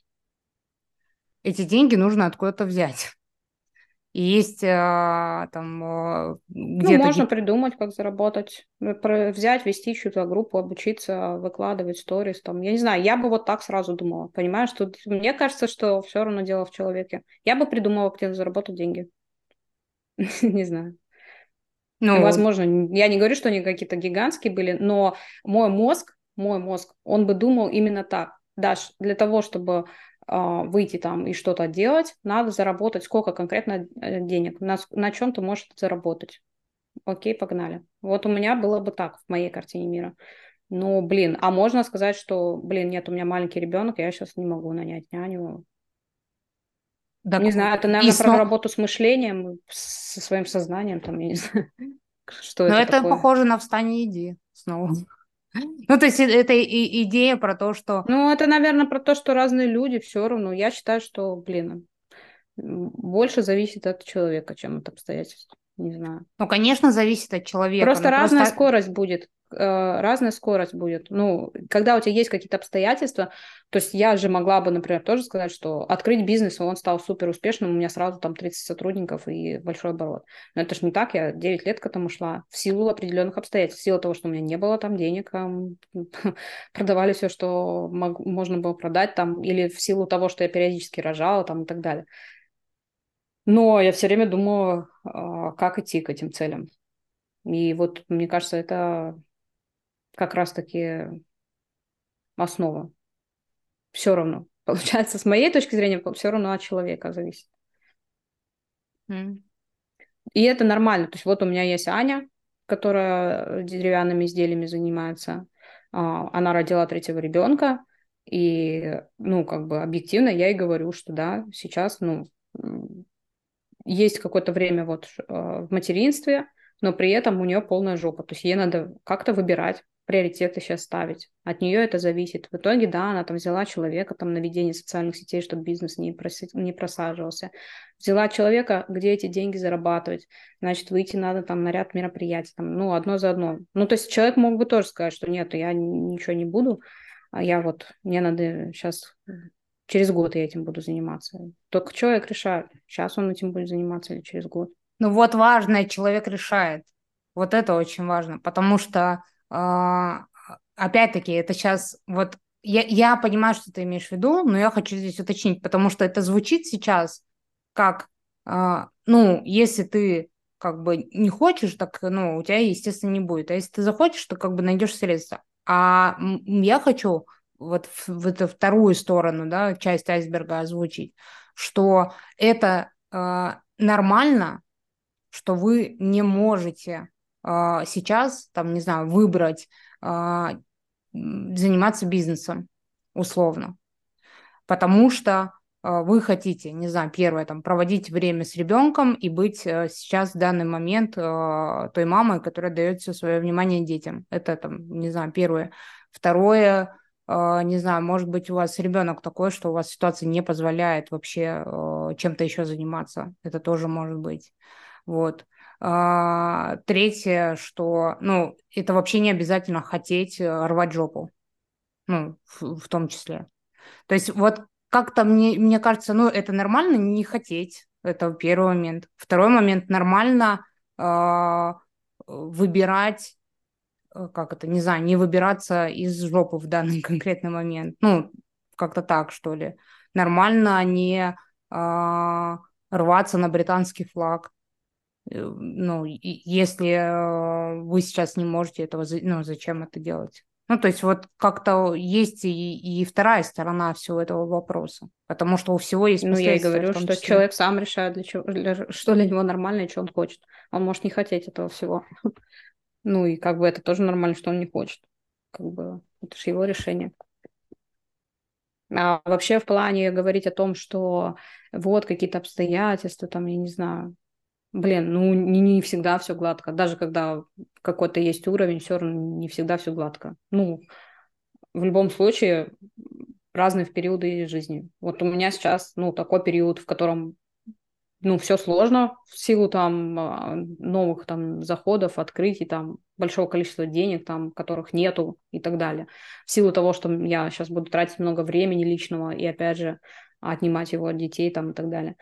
Эти деньги нужно откуда-то взять. И есть а, там а, где-то... Ну, можно придумать, как заработать. Взять, вести чью-то группу, обучиться, выкладывать сторис. Там. Я не знаю, я бы вот так сразу думала. Понимаешь, тут мне кажется, что все равно дело в человеке. Я бы придумала, где заработать деньги. Не знаю. Ну, возможно, я не говорю, что они какие-то гигантские были, но мой мозг, мой мозг, он бы думал именно так. Даш, для того, чтобы а, выйти там и что-то делать, надо заработать сколько конкретно э, денег, на, на чем ты можешь заработать. Окей, погнали. Вот у меня было бы так в моей картине мира. Ну, блин, а можно сказать, что, блин, нет, у меня маленький ребенок, я сейчас не могу нанять няню. Да, не знаю, это, наверное, про работу с мышлением, со своим сознанием, там, я не знаю, что Но это, это похоже на «Встань и иди» снова. Ну, то есть э, это и идея про то, что... Ну, это, наверное, про то, что разные люди все равно. Я считаю, что, блин, больше зависит от человека, чем от обстоятельств. Не знаю. Ну, конечно, зависит от человека. Просто разная просто... скорость будет. Э, разная скорость будет. Ну, когда у тебя есть какие-то обстоятельства, то есть я же могла бы, например, тоже сказать, что открыть бизнес, он стал супер успешным, у меня сразу там 30 сотрудников и большой оборот. Но это же не так, я 9 лет к этому шла в силу определенных обстоятельств, в силу того, что у меня не было там денег, там, продавали все, что мог, можно было продать там, или в силу того, что я периодически рожала там и так далее. Но я все время думаю, а, как идти к этим целям. И вот, мне кажется, это как раз-таки основа. Все равно. Получается, с моей точки зрения, все равно от человека зависит. Mm. И это нормально. То есть вот у меня есть Аня, которая деревянными изделиями занимается. А, она родила третьего ребенка. И, ну, как бы объективно я ей говорю, что да, сейчас, ну, есть какое-то время вот а, в материнстве, но при этом у нее полная жопа. То есть ей надо как-то выбирать, приоритеты сейчас ставить. От нее это зависит. В итоге, да, она там взяла человека там на ведение социальных сетей, чтобы бизнес не, проси... не просаживался. Взяла человека, где эти деньги зарабатывать. Значит, выйти надо там на ряд мероприятий, там, ну, одно за одно. Ну, то есть человек мог бы тоже сказать, что нет, я ничего не буду, а я вот, мне надо сейчас через год я этим буду заниматься. Только человек решает, сейчас он этим будет заниматься или через год. Ну вот важное, человек решает. Вот это очень важно, потому что опять-таки, это сейчас вот я, я понимаю, что ты имеешь в виду, но я хочу здесь уточнить, потому что это звучит сейчас как, а, ну, если ты как бы не хочешь, так, ну, у тебя, естественно, не будет. А если ты захочешь, то как бы найдешь средства. А я хочу вот в, в эту вторую сторону, да, часть айсберга озвучить, что это э, нормально, что вы не можете а, сейчас, там, не знаю, выбрать а, заниматься бизнесом, условно. Потому что а, вы хотите, не знаю, первое, там, проводить время с ребенком и быть э, сейчас в данный момент той мамой, которая дает все свое внимание детям. Это, там, не знаю, первое. Второе, не знаю, может быть, у вас ребенок такой, что у вас ситуация не позволяет вообще чем-то еще заниматься. Это тоже может быть. Вот. А, третье, что, ну, это вообще не обязательно хотеть э, рвать жопу, ну, в, в том числе. То есть вот как-то мне, мне кажется, ну, это нормально не хотеть, это первый момент. Второй момент, нормально э, выбирать, как это, не знаю, не выбираться из жопы в данный конкретный момент. Ну, как-то так, что ли. Нормально не э, рваться на британский флаг ну, если э, вы сейчас не можете этого, ну, зачем это делать? Ну, то есть вот как-то есть и, и вторая сторона всего этого вопроса, потому что у всего есть Ну, я и говорю, что человек сам решает, для чего, для, что для него нормально и что он хочет. Он может не хотеть этого всего. Ну, и как бы это тоже нормально, что он не хочет. Как бы это же его решение. А вообще в плане говорить о том, что вот какие-то обстоятельства, там, я не знаю, Блин, ну не, не всегда все гладко. Даже когда какой-то есть уровень, все равно не всегда все гладко. Ну, в любом случае, разные в периоды жизни. Вот у меня сейчас, ну, такой период, в котором ну, все сложно в силу там а, новых там заходов, открытий, там большого количества денег, там, которых нету и так далее. В силу того, что я сейчас буду тратить много времени личного и, опять же, отнимать его от детей там и так далее.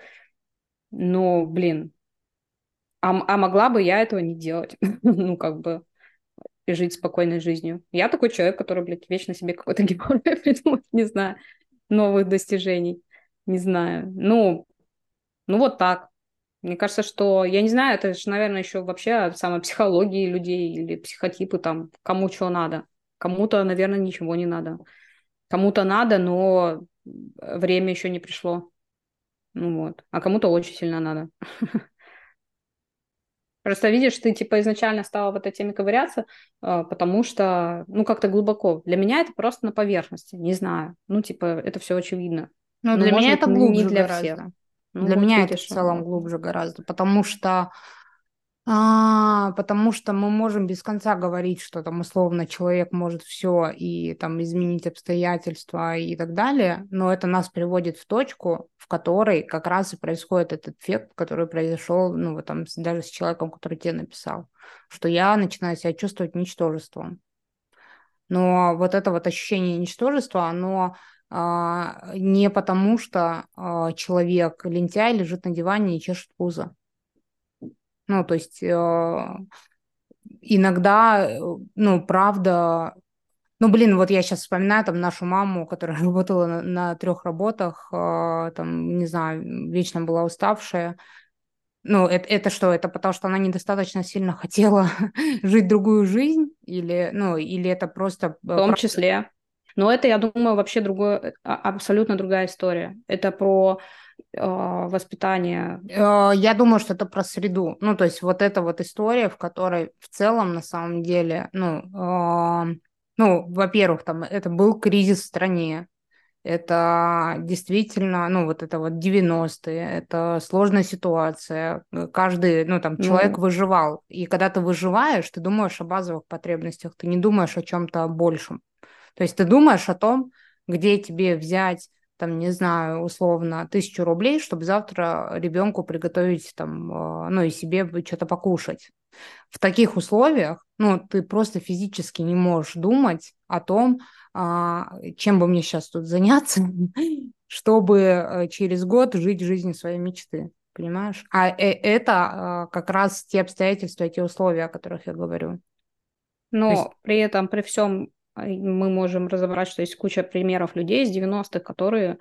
Но, блин, а, а могла бы я этого не делать? ну, как бы, и жить спокойной жизнью. Я такой человек, который, блядь, вечно себе какой-то геморрой придумать, не знаю, новых достижений. Не знаю. Ну, ну вот так. Мне кажется, что, я не знаю, это же, наверное, еще вообще от самой психологии людей или психотипы там, кому что надо. Кому-то, наверное, ничего не надо. Кому-то надо, но время еще не пришло. Ну вот. А кому-то очень сильно надо. Просто видишь, ты типа изначально стала в этой теме ковыряться, а, потому что, ну, как-то глубоко. Для меня это просто на поверхности, не знаю. Ну, типа, это все очевидно. Ну, для меня это глубже не для гораздо. всех. Ну, Для вот меня видишь, это в целом глубже гораздо, потому что а, потому что мы можем без конца говорить, что там условно человек может все и там изменить обстоятельства и так далее, но это нас приводит в точку, в которой как раз и происходит этот эффект, который произошел, ну, вот там, даже с человеком, который тебе написал, что я начинаю себя чувствовать ничтожеством. Но вот это вот ощущение ничтожества, оно а, не потому, что а, человек лентяй лежит на диване и чешет пузо. Ну, то есть а, иногда, ну, правда, ну, блин, вот я сейчас вспоминаю там нашу маму, которая работала на, на трех работах, там, не знаю, вечно была уставшая. Ну, это, это что? Это потому, что она недостаточно сильно хотела жить другую жизнь? Или, ну, или это просто... В том числе. Но это, я думаю, вообще другое, а, абсолютно другая история. Это про э, воспитание. Э, я думаю, что это про среду. Ну, то есть вот эта вот история, в которой в целом на самом деле, ну, э, ну, во-первых, там это был кризис в стране, это действительно, ну, вот это вот 90-е, это сложная ситуация. Каждый, ну, там, человек ну... выживал. И когда ты выживаешь, ты думаешь о базовых потребностях, ты не думаешь о чем-то большем. То есть ты думаешь о том, где тебе взять там, не знаю, условно, тысячу рублей, чтобы завтра ребенку приготовить там, а, ну, и себе что-то покушать. В таких условиях, ну, ты просто физически не можешь думать о том, а, чем бы мне сейчас тут заняться, чтобы э, через год жить жизнью своей мечты. Понимаешь? А э, это а, как раз те обстоятельства, те условия, о которых я говорю. Но есть... при этом, при всем мы можем разобрать, что есть куча примеров людей из 90-х, которые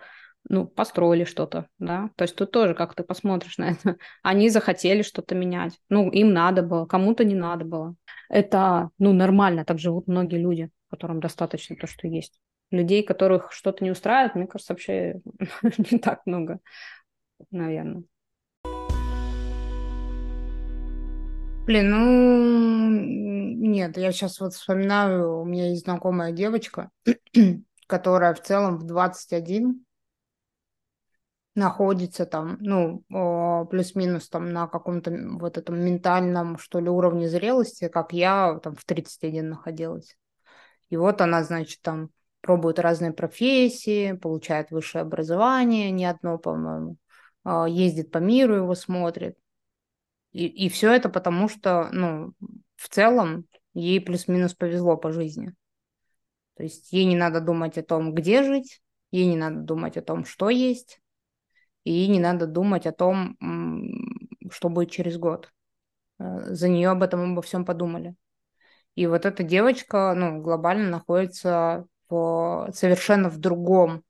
ну, построили что-то, да, то есть тут тоже, как ты посмотришь на это, они захотели что-то менять, ну, им надо было, кому-то не надо было. Это, ну, нормально, так живут многие люди, которым достаточно то, что есть. Людей, которых что-то не устраивает, мне кажется, вообще не так много, наверное. Блин, ну нет, я сейчас вот вспоминаю, у меня есть знакомая девочка, которая в целом в 21 находится там, ну, плюс-минус там на каком-то вот этом ментальном, что ли, уровне зрелости, как я там в 31 находилась. И вот она, значит, там пробует разные профессии, получает высшее образование, не одно, по-моему, а, ездит по миру, его смотрит. И, и все это потому, что, ну, в целом ей плюс-минус повезло по жизни. То есть ей не надо думать о том, где жить, ей не надо думать о том, что есть, и не надо думать о том, что будет через год. Э, за нее об этом обо всем подумали. И вот эта девочка, ну, глобально находится в, совершенно в другом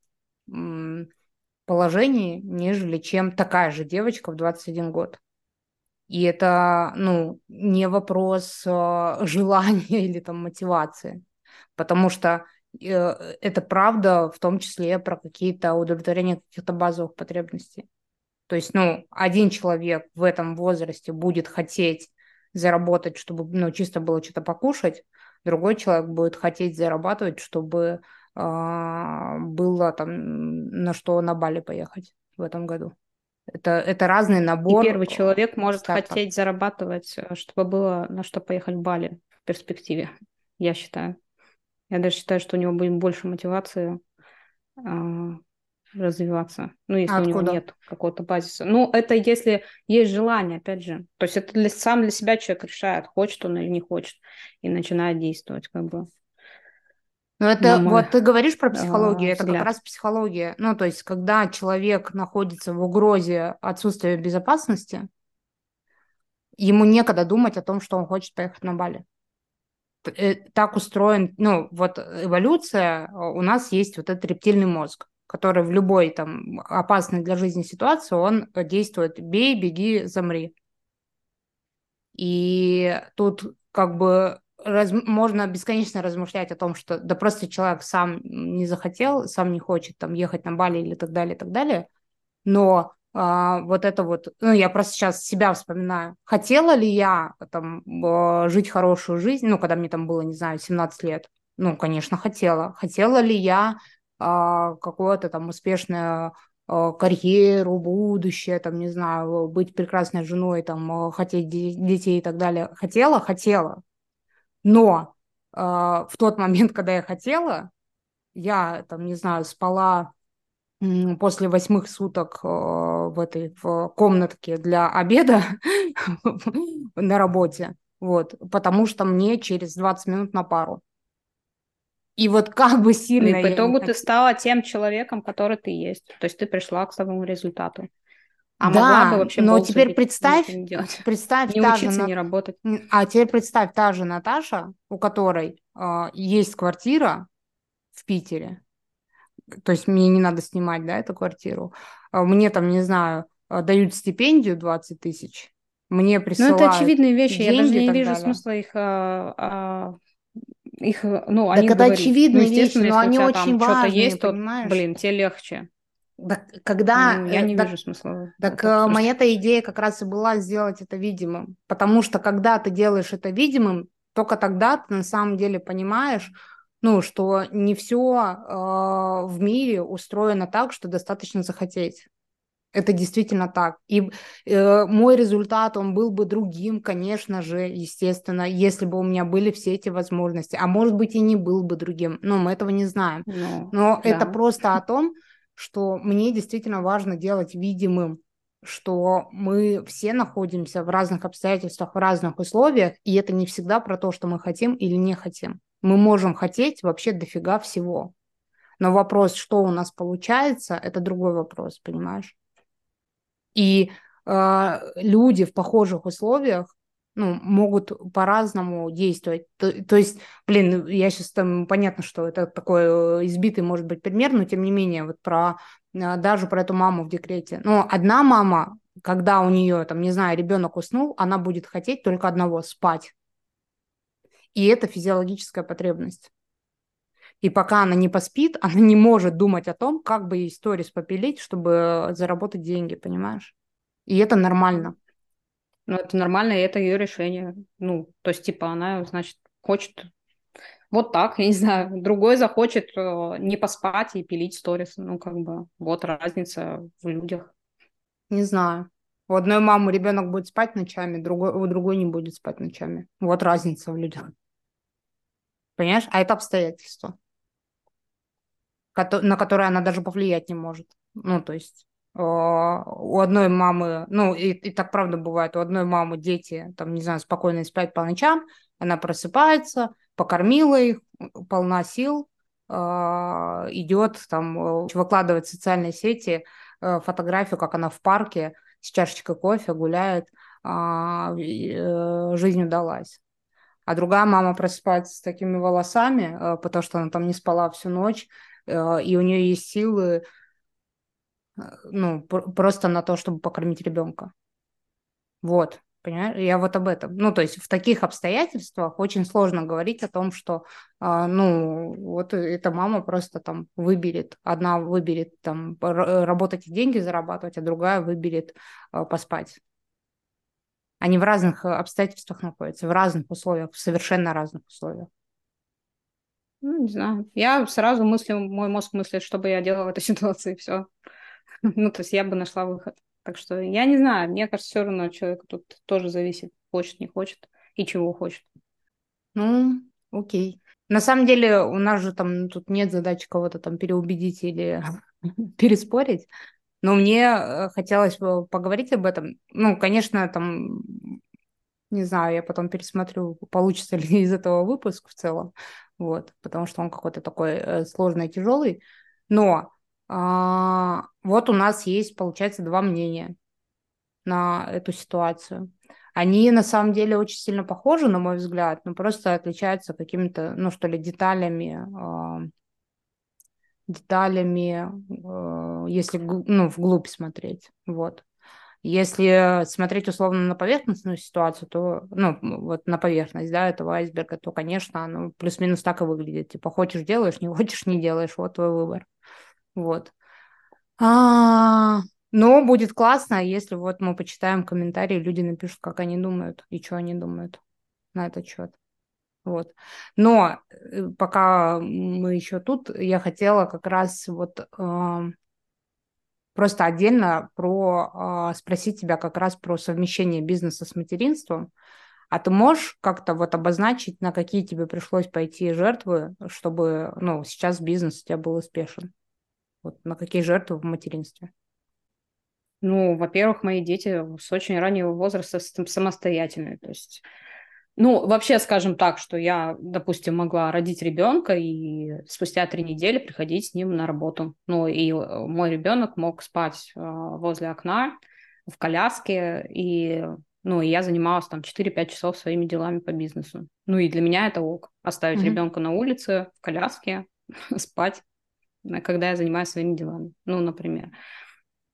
положении, нежели чем такая же девочка в 21 год. И это, ну, не вопрос э, желания или там мотивации, потому что э, это правда в том числе про какие-то удовлетворения каких-то базовых потребностей. То есть, ну, один человек в этом возрасте будет хотеть заработать, чтобы, ну, чисто было что-то покушать, другой человек будет хотеть зарабатывать, чтобы э, было там на что на Бали поехать в этом году. Это, это разный набор. И первый человек может стартов. хотеть зарабатывать, э, чтобы было на что поехать в Бали в перспективе, я считаю. Я даже считаю, что у него будет больше мотивации э, развиваться, ну, если Откуда? у него нет какого-то базиса. Ну, это если есть желание, опять же. То есть это для, сам для себя человек решает, хочет он или не хочет, и начинает действовать, как бы. Ну, это вот ты говоришь про психологию, это как раз психология. Ну, то есть, когда человек находится в угрозе отсутствия безопасности, ему некогда думать о том, что он хочет поехать на Бали. Э, так устроен, ну, вот эволюция, а, у нас есть вот этот рептильный мозг, который в любой там опасной для жизни ситуации, он действует бей, беги, замри. И тут как бы раз, можно бесконечно размышлять о том, что да просто человек сам не захотел, сам не хочет там ехать на Бали или так далее, так далее, но а, вот это вот, ну, я просто сейчас себя вспоминаю. Хотела ли я там жить хорошую жизнь, ну, когда мне там было, не знаю, 17 лет? Ну, конечно, хотела. Хотела ли я а, какое-то там успешное а, карьеру, будущее, там, не знаю, быть прекрасной женой, там, хотеть детей и так далее. Хотела? Хотела. Но э, в тот момент, когда я хотела, я, там, не знаю, спала после восьмых суток э, в этой в комнатке для обеда на работе, вот, потому что мне через 20 минут на пару. И вот как бы сильно... И по итогу ты стала тем человеком, который ты есть. То есть ты пришла к своему результату. А да, могла бы вообще но теперь представь, представь не та учиться, же, не работать. А теперь представь та же Наташа, у которой э, есть квартира в Питере, то есть мне не надо снимать, да, эту квартиру. А мне там, не знаю, а, дают стипендию 20 тысяч, мне присылают Ну, это очевидные вещи, я даже не вижу далее. смысла их... А, а, их ну, так это говорить. очевидные ну, вещи, но они очень важные, есть, понимаешь? То, блин, тебе легче. Так, когда... Ну, я не так, вижу смысла. Так моя-то идея как раз и была сделать это видимым. Потому что когда ты делаешь это видимым, только тогда ты на самом деле понимаешь, ну, что не все э, в мире устроено так, что достаточно захотеть. Это действительно так. И э, мой результат, он был бы другим, конечно же, естественно, если бы у меня были все эти возможности. А может быть и не был бы другим. Но мы этого не знаем. Ну, Но да. это просто о том, что мне действительно важно делать видимым, что мы все находимся в разных обстоятельствах, в разных условиях, и это не всегда про то, что мы хотим или не хотим. Мы можем хотеть вообще дофига всего. Но вопрос, что у нас получается, это другой вопрос, понимаешь? И э, люди в похожих условиях ну, могут по-разному действовать. То, то есть, блин, я сейчас там, понятно, что это такой э, избитый, может быть, пример, но тем не менее, вот про, э, даже про эту маму в декрете. Но одна мама, когда у нее, там, не знаю, ребенок уснул, она будет хотеть только одного – спать. И это физиологическая потребность. И пока она не поспит, она не может думать о том, как бы ей сторис попилить, чтобы заработать деньги, понимаешь? И это нормально. Ну, это нормально, и это ее решение. Ну, то есть, типа, она, значит, хочет вот так, я не знаю. Другой захочет э, не поспать и пилить сторис. Ну, как бы, вот разница в людях. Не знаю. У одной мамы ребенок будет спать ночами, другой, у другой не будет спать ночами. Вот разница в людях. Понимаешь? А это обстоятельства, на которые она даже повлиять не может. Ну, то есть у одной мамы, ну и, и так правда бывает, у одной мамы дети, там, не знаю, спокойно спят по ночам, она просыпается, покормила их, полна сил, а, идет там, выкладывает в социальные сети э, фотографию, как она в парке с чашечкой кофе гуляет, а, э, жизнь удалась. А другая мама просыпается с такими волосами, э, потому что она там не спала всю ночь, и у нее есть силы ну, просто на то, чтобы покормить ребенка. Вот, понимаешь? Я вот об этом. Ну, то есть в таких обстоятельствах очень сложно говорить о том, что, э, ну, вот эта мама просто там выберет, одна выберет там работать и деньги зарабатывать, а другая выберет э, поспать. Они в разных обстоятельствах находятся, в разных условиях, в совершенно разных условиях. Ну, не знаю. Я сразу мыслю, мой мозг мыслит, что бы я делала в этой ситуации, все. Ну, то есть я бы нашла выход. Так что я не знаю, мне кажется, все равно человек тут тоже зависит, хочет, не хочет и чего хочет. Ну, окей. На самом деле у нас же там тут нет задачи кого-то там переубедить или переспорить. Но мне э, хотелось бы поговорить об этом. Ну, конечно, там, не знаю, я потом пересмотрю, получится ли из этого выпуск в целом, вот, потому что он какой-то такой э, сложный, тяжелый. Но вот у нас есть, получается, два мнения на эту ситуацию. Они на самом деле очень сильно похожи, на мой взгляд, но просто отличаются какими-то, ну что ли, деталями, а, деталями, а, если ну, вглубь смотреть. Вот. Если смотреть условно на поверхностную ситуацию, то, ну, вот на поверхность, да, этого айсберга, то, конечно, оно плюс-минус так и выглядит. Типа, хочешь делаешь, не хочешь не делаешь, вот твой выбор. Вот. А, но будет классно, если вот мы почитаем комментарии, люди напишут, как они думают и что они думают на этот счет. Вот. Но э, пока мы еще тут, я хотела как раз вот э, просто отдельно про э, спросить тебя как раз про совмещение бизнеса с материнством. А ты можешь как-то вот обозначить, на какие тебе пришлось пойти жертвы, чтобы ну, сейчас бизнес у тебя был успешен? Вот на какие жертвы в материнстве? Ну, во-первых, мои дети с очень раннего возраста самостоятельные. То есть, ну, вообще, скажем так, что я, допустим, могла родить ребенка и спустя три недели приходить с ним на работу. Ну, и э, мой ребенок мог спать э, возле окна в коляске, и, ну, и я занималась там 4-5 часов своими делами по бизнесу. Ну, и для меня это ок. Оставить mm-hmm. ребенка на улице, в коляске, спать, когда я занимаюсь своими делами. Ну, например.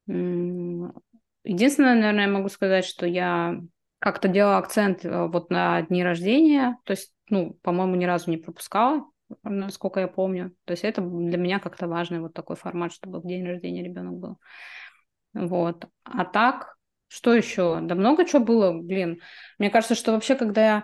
Единственное, наверное, я могу сказать, что я как-то делала акцент э, вот на дни рождения, то есть, ну, по-моему, ни разу не пропускала, насколько я помню. То есть это для меня как-то важный вот такой формат, чтобы в день рождения ребенок был. Вот. А так, что еще? Да много чего было, блин. Мне кажется, что вообще, когда я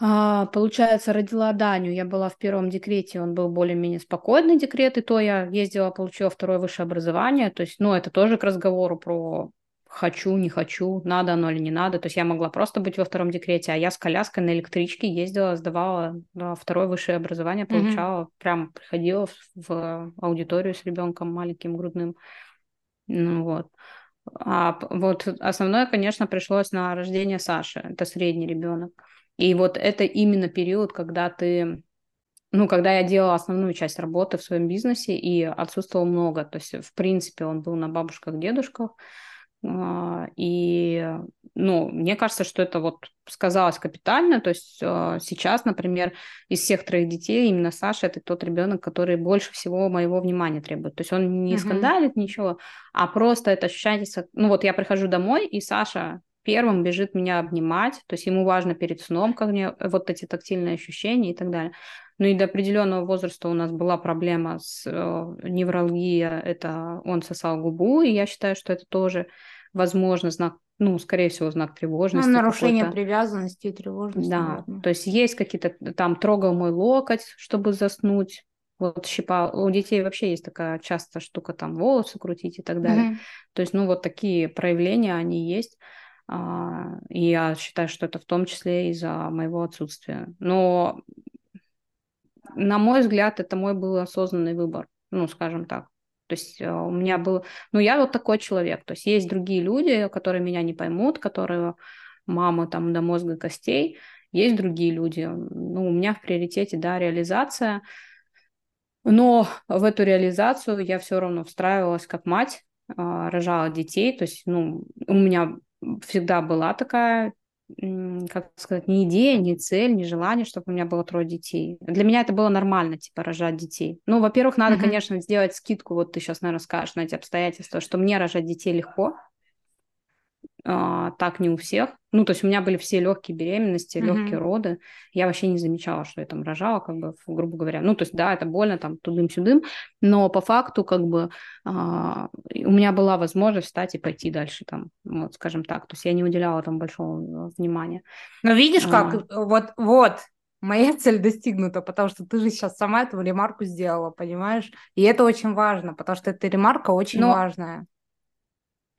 а, получается, родила Даню, я была в первом декрете, он был более-менее спокойный декрет, и то я ездила, получила второе высшее образование, то есть, ну, это тоже к разговору про хочу, не хочу, надо оно или не надо, то есть я могла просто быть во втором декрете, а я с коляской на электричке ездила, сдавала да, второе высшее образование, получала, mm-hmm. прям приходила в, в аудиторию с ребенком маленьким грудным, ну вот. А вот основное, конечно, пришлось на рождение Саши, это средний ребенок. И вот это именно период, когда ты ну, когда я делала основную часть работы в своем бизнесе и отсутствовал много, то есть, в принципе, он был на бабушках, дедушках, а, и, ну, мне кажется, что это вот сказалось капитально, то есть а, сейчас, например, из всех троих детей именно Саша это тот ребенок, который больше всего моего внимания требует, то есть он не mm-hmm. скандалит ничего, а просто это ощущается, ну, вот я прихожу домой, и Саша первым бежит меня обнимать, то есть ему важно перед сном, как мне вот эти тактильные ощущения и так далее. Ну и до определенного возраста у нас была проблема с э, невралгией, это он сосал губу, и я считаю, что это тоже, возможно, знак, ну, скорее всего, знак тревожности. Ну, нарушение привязанности и тревожности. Да, наверное. то есть есть какие-то, там, трогал мой локоть, чтобы заснуть, вот щипал. У детей вообще есть такая часто штука, там, волосы крутить и так далее. Mm-hmm. То есть, ну, вот такие проявления, они есть. А, и я считаю, что это в том числе из-за моего отсутствия. Но, на мой взгляд, это мой был осознанный выбор, ну, скажем так. То есть э, у меня был... Ну, я вот такой человек. То есть есть другие люди, которые меня не поймут, которые мама там до мозга костей. Есть другие люди. Ну, у меня в приоритете, да, реализация. Но в эту реализацию я все равно встраивалась как мать, а, рожала детей. То есть, ну, у меня всегда была такая, как сказать, не идея, не цель, не желание, чтобы у меня было трое детей. Для меня это было нормально, типа, рожать детей. Ну, во-первых, надо, mm-hmm. конечно, сделать скидку, вот ты сейчас, наверное, скажешь на эти обстоятельства, что мне рожать детей легко, а, так не у всех. Ну, то есть у меня были все легкие беременности, mm-hmm. легкие роды. Я вообще не замечала, что я там рожала, как бы, грубо говоря. Ну, то есть, да, это больно, там, тудым-сюдым, но по факту, как бы, а, у меня была возможность встать и пойти дальше, там, вот, скажем так. То есть я не уделяла там большого э, внимания. Но видишь, как, а... вот, вот, моя цель достигнута, потому что ты же сейчас сама эту ремарку сделала, понимаешь? И это очень важно, потому что эта ремарка очень но... важная.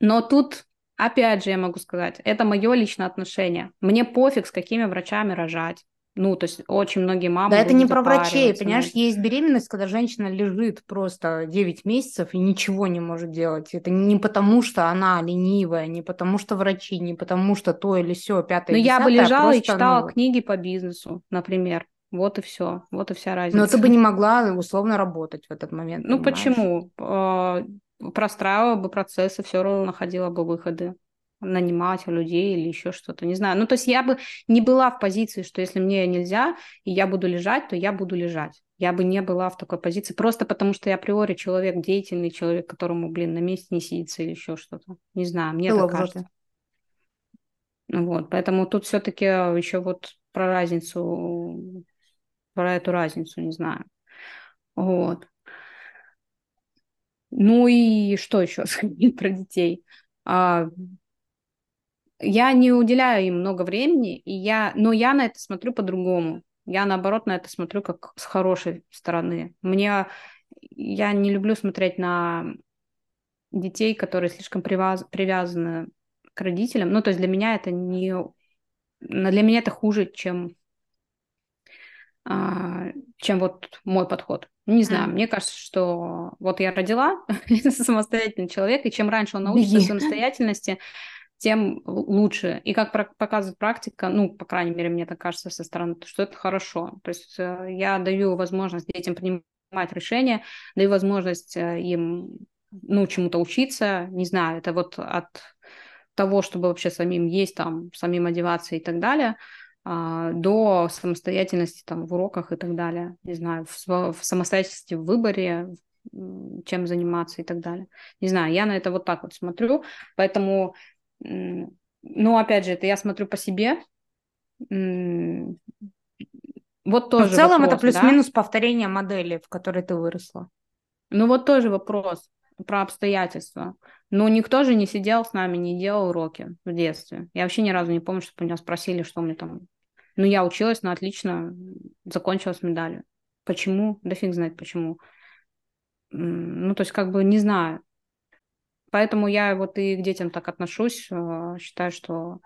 Но тут Опять же, я могу сказать, это мое личное отношение. Мне пофиг, с какими врачами рожать. Ну, то есть очень многие мамы... Да это не про врачей, понимаешь, есть беременность, когда женщина лежит просто 9 месяцев и ничего не может делать. Это не потому, что она ленивая, не потому, что врачи, не потому, что то или все, пятое, Но я бы лежала и читала ну... книги по бизнесу, например. Вот и все, вот и вся разница. Но ты бы не могла условно работать в этот момент. Ну понимаешь? почему? Простраивала бы процессы, все равно находила бы выходы нанимать людей или еще что-то, не знаю. Ну, то есть я бы не была в позиции, что если мне нельзя, и я буду лежать, то я буду лежать. Я бы не была в такой позиции, просто потому что я априори человек деятельный, человек, которому, блин, на месте не сидится или еще что-то. Не знаю, мне так кажется. Вот, поэтому тут все-таки еще вот про разницу, про эту разницу, не знаю. Вот. Ну и что еще сказать про детей? А, я не уделяю им много времени, и я, но я на это смотрю по-другому. Я, наоборот, на это смотрю как с хорошей стороны. Мне... Я не люблю смотреть на детей, которые слишком привяз... привязаны к родителям. Ну, то есть для меня это не... Для меня это хуже, чем а, чем вот мой подход. Не знаю, mm. мне кажется, что вот я родила самостоятельный человек, и чем раньше он научится самостоятельности, тем лучше. И как показывает практика, ну, по крайней мере, мне так кажется со стороны, что это хорошо. То есть э, я даю возможность детям принимать решения, даю возможность э, им, ну, чему-то учиться, не знаю, это вот от того, чтобы вообще самим есть, там, самим одеваться и так далее, до самостоятельности там в уроках и так далее, не знаю, в, в самостоятельности в выборе, чем заниматься и так далее. Не знаю, я на это вот так вот смотрю, поэтому ну, опять же, это я смотрю по себе. Вот тоже. Но в целом вопрос, это плюс-минус да? повторение модели, в которой ты выросла. Ну вот тоже вопрос про обстоятельства. Но никто же не сидел с нами, не делал уроки в детстве. Я вообще ни разу не помню, чтобы меня спросили, что мне там... Ну, я училась, но отлично закончила с медалью. Почему? Да фиг знает почему. Ну, то есть, как бы, не знаю. Поэтому я вот и к детям так отношусь, э, считаю, что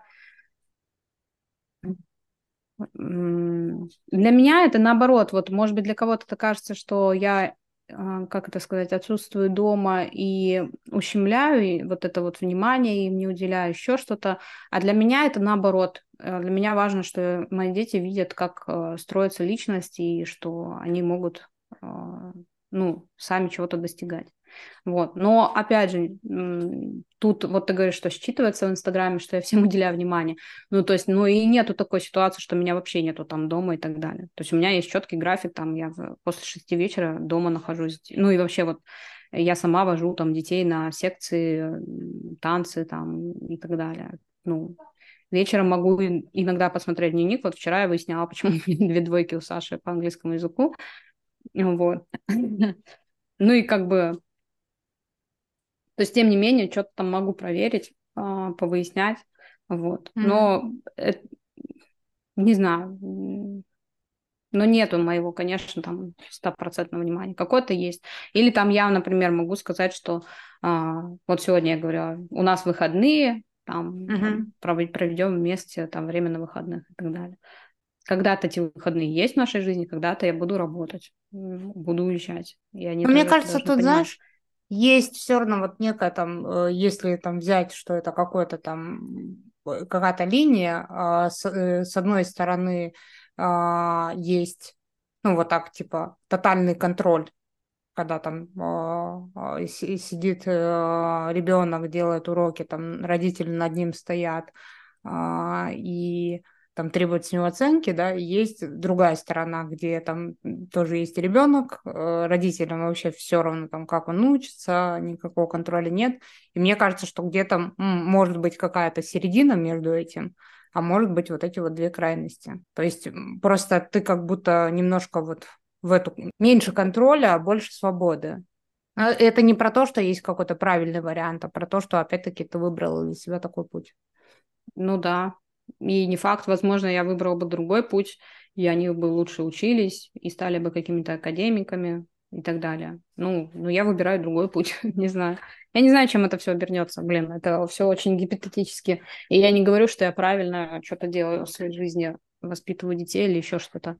для меня это наоборот, вот может быть для кого-то это кажется, что я, как это сказать, отсутствую дома и ущемляю и вот это вот внимание, им не уделяю еще что-то, а для меня это наоборот. Э, для меня важно, что мои дети видят, как строится личность и что они могут ну, сами чего-то достигать. Вот. Но, опять же, тут вот ты говоришь, что считывается в Инстаграме, что я всем уделяю внимание. Ну, то есть, ну и нету такой ситуации, что меня вообще нету там дома и так далее. То есть у меня есть четкий график, там я после шести вечера дома нахожусь. Ну и вообще вот я сама вожу там детей на секции, танцы там и так далее. Ну, вечером могу иногда посмотреть дневник. Вот вчера я выясняла, почему две двойки у Саши по английскому языку. Вот. Ну и как бы то есть, тем не менее, что-то там могу проверить, а, повыяснять. Вот. Mm-hmm. Но это, не знаю, но нету моего, конечно, там стопроцентного внимания. Какое-то есть. Или там я, например, могу сказать, что а, вот сегодня я говорю, у нас выходные, там uh-huh. проведем вместе там время на выходных и так далее. Когда-то эти выходные есть в нашей жизни, когда-то я буду работать, буду уезжать. И они Мне кажется, тут, понимать. знаешь, есть все равно вот некая там, э, если там взять, что это какой-то там э, какая-то линия, а, с, э, с одной стороны а, есть, ну вот так типа тотальный контроль, когда там а, сидит ребенок, делает уроки, там родители над ним стоят, и там требует с него оценки, да, есть другая сторона, где там тоже есть ребенок, э, родителям вообще все равно там, как он учится, никакого контроля нет. И мне кажется, что где-то может быть какая-то середина между этим, а может быть вот эти вот две крайности. То есть просто ты как будто немножко вот в эту меньше контроля, а больше свободы. А это не про то, что есть какой-то правильный вариант, а про то, что опять-таки ты выбрал для себя такой путь. Ну да, и не факт, возможно, я выбрала бы другой путь, и они бы лучше учились и стали бы какими-то академиками и так далее. Ну, ну я выбираю другой путь, не знаю. Я не знаю, чем это все обернется. Блин, это все очень гипотетически. И я не говорю, что я правильно что-то делаю в своей жизни. воспитываю детей или еще что-то.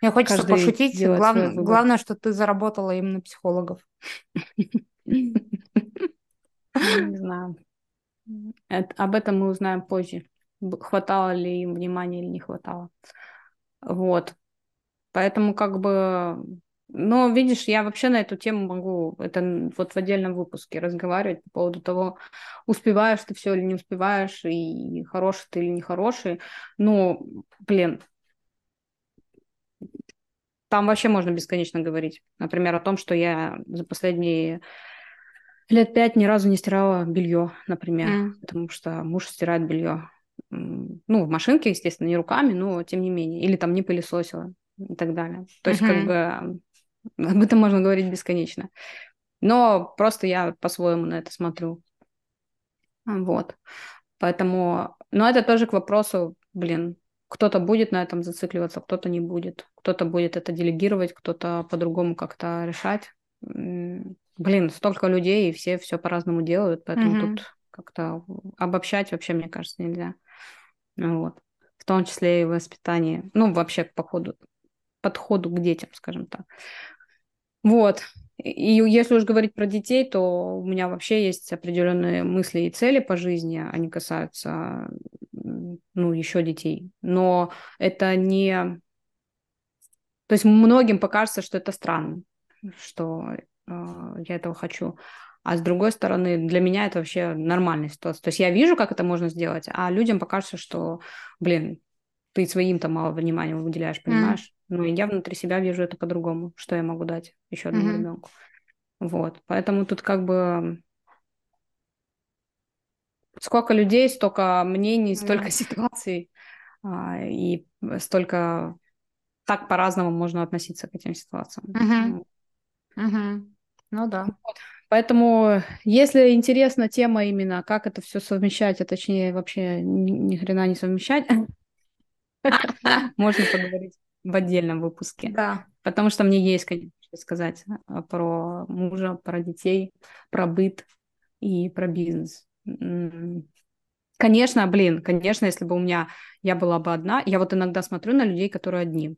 Мне хочется Каждый пошутить. Глав... Главное, что ты заработала именно психологов. Не знаю. Об этом мы узнаем позже. Хватало ли им внимания или не хватало. Вот. Поэтому как бы... Но, видишь, я вообще на эту тему могу, это вот в отдельном выпуске разговаривать по поводу того, успеваешь ты все или не успеваешь, и хороший ты или нехороший. Ну, блин, там вообще можно бесконечно говорить. Например, о том, что я за последние лет пять ни разу не стирала белье, например, mm. потому что муж стирает белье. Ну, в машинке, естественно, не руками, но тем не менее. Или там не пылесосила и так далее. То есть, mm-hmm. как бы об этом можно говорить бесконечно. Но просто я по-своему на это смотрю. Вот. Поэтому, но это тоже к вопросу, блин, кто-то будет на этом зацикливаться, кто-то не будет. Кто-то будет это делегировать, кто-то по-другому как-то решать. Блин, столько людей, и все все по-разному делают, поэтому mm-hmm. тут как-то обобщать вообще, мне кажется, нельзя. Вот. В том числе и воспитание, ну, вообще к походу, подходу к детям, скажем так. Вот. И если уж говорить про детей, то у меня вообще есть определенные мысли и цели по жизни. Они касаются, ну, еще детей. Но это не... То есть многим покажется, что это странно, что э, я этого хочу. А с другой стороны, для меня это вообще нормальная ситуация. То есть я вижу, как это можно сделать, а людям покажется, что, блин, ты своим-то мало внимания уделяешь, понимаешь? Mm. Ну, и я внутри себя вижу это по-другому, что я могу дать еще одному mm-hmm. ребенку. Вот, поэтому тут как бы сколько людей, столько мнений, столько mm. ситуаций, а, и столько так по-разному можно относиться к этим ситуациям. Mm-hmm. Mm-hmm. Ну да. Вот. Поэтому, если интересна тема именно, как это все совмещать, а точнее вообще ни, хрена не совмещать, можно поговорить в отдельном выпуске. Да. Потому что мне есть, конечно, сказать а, про мужа, про детей, про быт и про бизнес. Конечно, блин, конечно, если бы у меня я была бы одна, я вот иногда смотрю на людей, которые одни.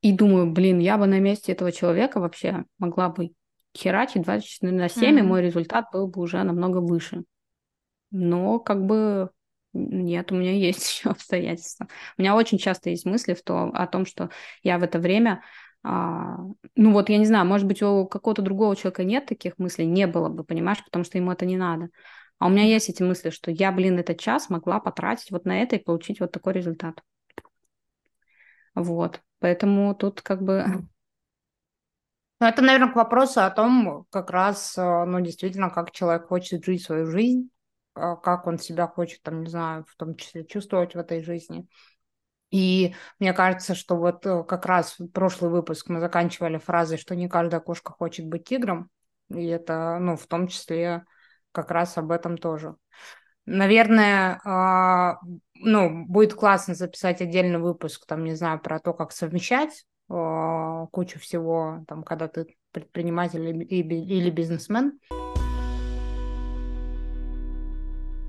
И думаю, блин, я бы на месте этого человека вообще могла бы херачить 24 на 7, mm-hmm. и мой результат был бы уже намного выше. Но как бы нет, у меня есть еще обстоятельства. У меня очень часто есть мысли в то, о том, что я в это время, а, ну вот я не знаю, может быть, у какого-то другого человека нет таких мыслей, не было бы, понимаешь, потому что ему это не надо. А у меня есть эти мысли, что я, блин, этот час могла потратить вот на это и получить вот такой результат. Вот, поэтому тут как бы... Ну, это, наверное, к вопросу о том, как раз, э, ну, действительно, как человек хочет жить свою жизнь, а, как он себя хочет, там, не знаю, в том числе чувствовать в этой жизни. И мне кажется, что вот э, как раз прошлый выпуск мы заканчивали фразой, что не каждая кошка хочет быть тигром. И это, ну, в том числе как раз об этом тоже. Наверное, э, ну, будет классно записать отдельный выпуск, там, не знаю, про то, как совмещать э, кучу всего, там, когда ты предприниматель или, бизнесмен.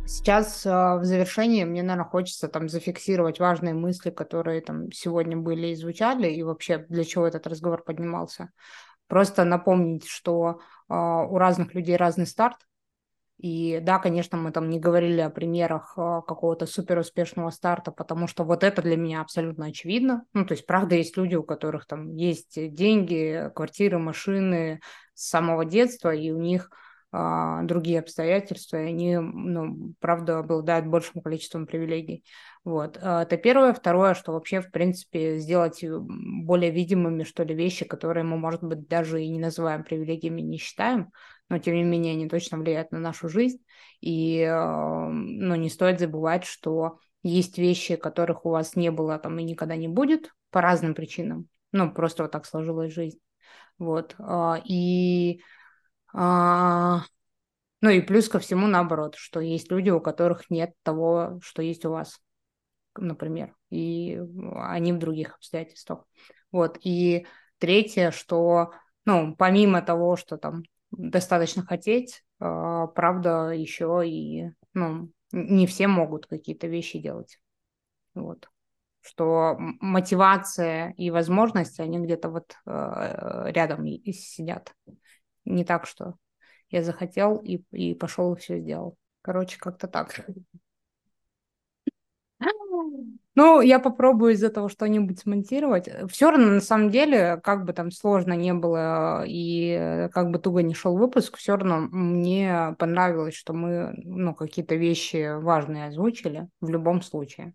Сейчас э, в завершении мне, наверное, хочется там зафиксировать важные мысли, которые там сегодня были и звучали, и вообще для чего этот разговор поднимался. Просто напомнить, что э, у разных людей разный старт, и да, конечно, мы там не говорили о примерах э, какого-то суперуспешного старта, потому что вот это для меня абсолютно очевидно. Ну, то есть, правда, есть люди, у которых там есть деньги, квартиры, машины с самого детства, и у них а, другие обстоятельства, и они, ну, правда, обладают большим количеством привилегий. Вот. А, это первое. Второе, что вообще, в принципе, сделать более видимыми, что ли, вещи, которые мы, может быть, даже и не называем привилегиями, не считаем, но, тем не менее, они точно влияют на нашу жизнь. И, а, ну, не стоит забывать, что есть вещи, которых у вас не было там и никогда не будет по разным причинам. Ну, просто вот так сложилась жизнь. Вот. И а, ну и плюс ко всему наоборот, что есть люди, у которых нет того, что есть у вас, например, и они в других обстоятельствах. Вот. И третье, что, ну, помимо того, что там достаточно хотеть, а, правда, еще и, ну, не все могут какие-то вещи делать. Вот. Что мотивация и возможности, они где-то вот э, рядом и сидят. Не так, что я захотел и, и пошел и все сделал. Короче, как-то так. Ну, я попробую из этого что-нибудь смонтировать. Все равно, на самом деле, как бы там сложно не было и как бы туго не шел выпуск, все равно мне понравилось, что мы, ну, какие-то вещи важные озвучили в любом случае.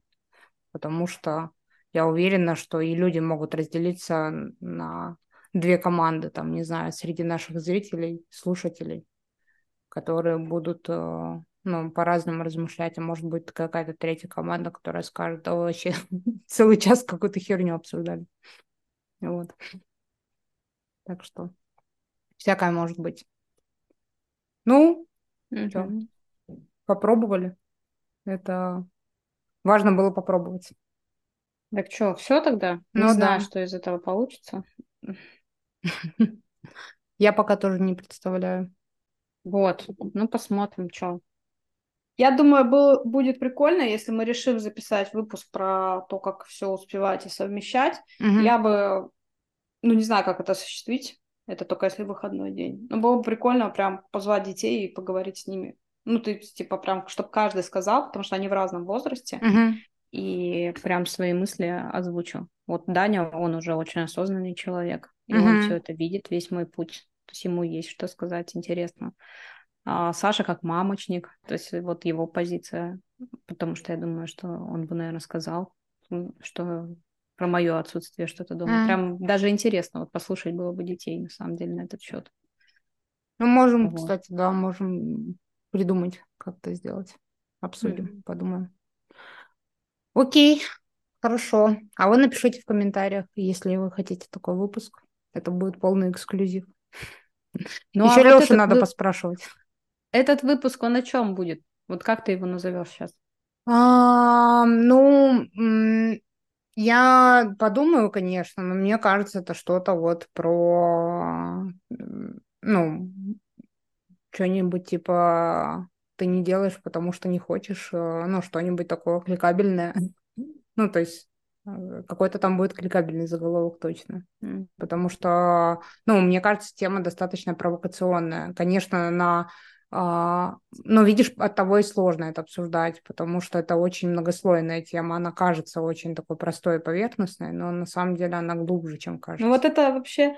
Потому что я уверена, что и люди могут разделиться на две команды, там, не знаю, среди наших зрителей, слушателей, которые будут э, ну, по-разному размышлять, а может быть какая-то третья команда, которая скажет, да вообще целый час какую-то херню обсуждали. Вот. Так что всякое может быть. Ну, mm-hmm. что, попробовали. Это важно было попробовать. Так что, все тогда? Не ну, знаю, да. что из этого получится. Я пока тоже не представляю. Вот, ну посмотрим, что. Я думаю, был, будет прикольно, если мы решим записать выпуск про то, как все успевать и совмещать. Угу. Я бы, ну не знаю, как это осуществить. Это только если выходной день. Но было бы прикольно прям позвать детей и поговорить с ними. Ну, ты типа прям, чтобы каждый сказал, потому что они в разном возрасте. Угу. И прям свои мысли озвучил. Вот Даня, он уже очень осознанный человек. И угу. он все это видит, весь мой путь. То есть ему есть что сказать интересно. А Саша как мамочник, то есть вот его позиция, потому что я думаю, что он бы, наверное, сказал, что про мое отсутствие что-то думает. Mm. Прям даже интересно вот послушать было бы детей, на самом деле, на этот счет. Ну, можем, вот. кстати, да, можем придумать, как это сделать. Обсудим, mm. подумаем. Окей, хорошо. А вы напишите в комментариях, если вы хотите такой выпуск. Это будет полный эксклюзив. Ну, Еще а Лешу вот надо вы... поспрашивать. Этот выпуск, он о чем будет? Вот как ты его назовешь сейчас? А, ну, я подумаю, конечно, но мне кажется, это что-то вот про, ну, что-нибудь типа ты не делаешь, потому что не хочешь, э, ну, что-нибудь такое кликабельное. Ну, то есть э, какой-то там будет кликабельный заголовок точно. Потому что, ну, мне кажется, тема достаточно провокационная. Конечно, на но видишь, от того и сложно это обсуждать, потому что это очень многослойная тема. Она кажется очень такой простой и поверхностной, но на самом деле она глубже, чем кажется. Ну вот это вообще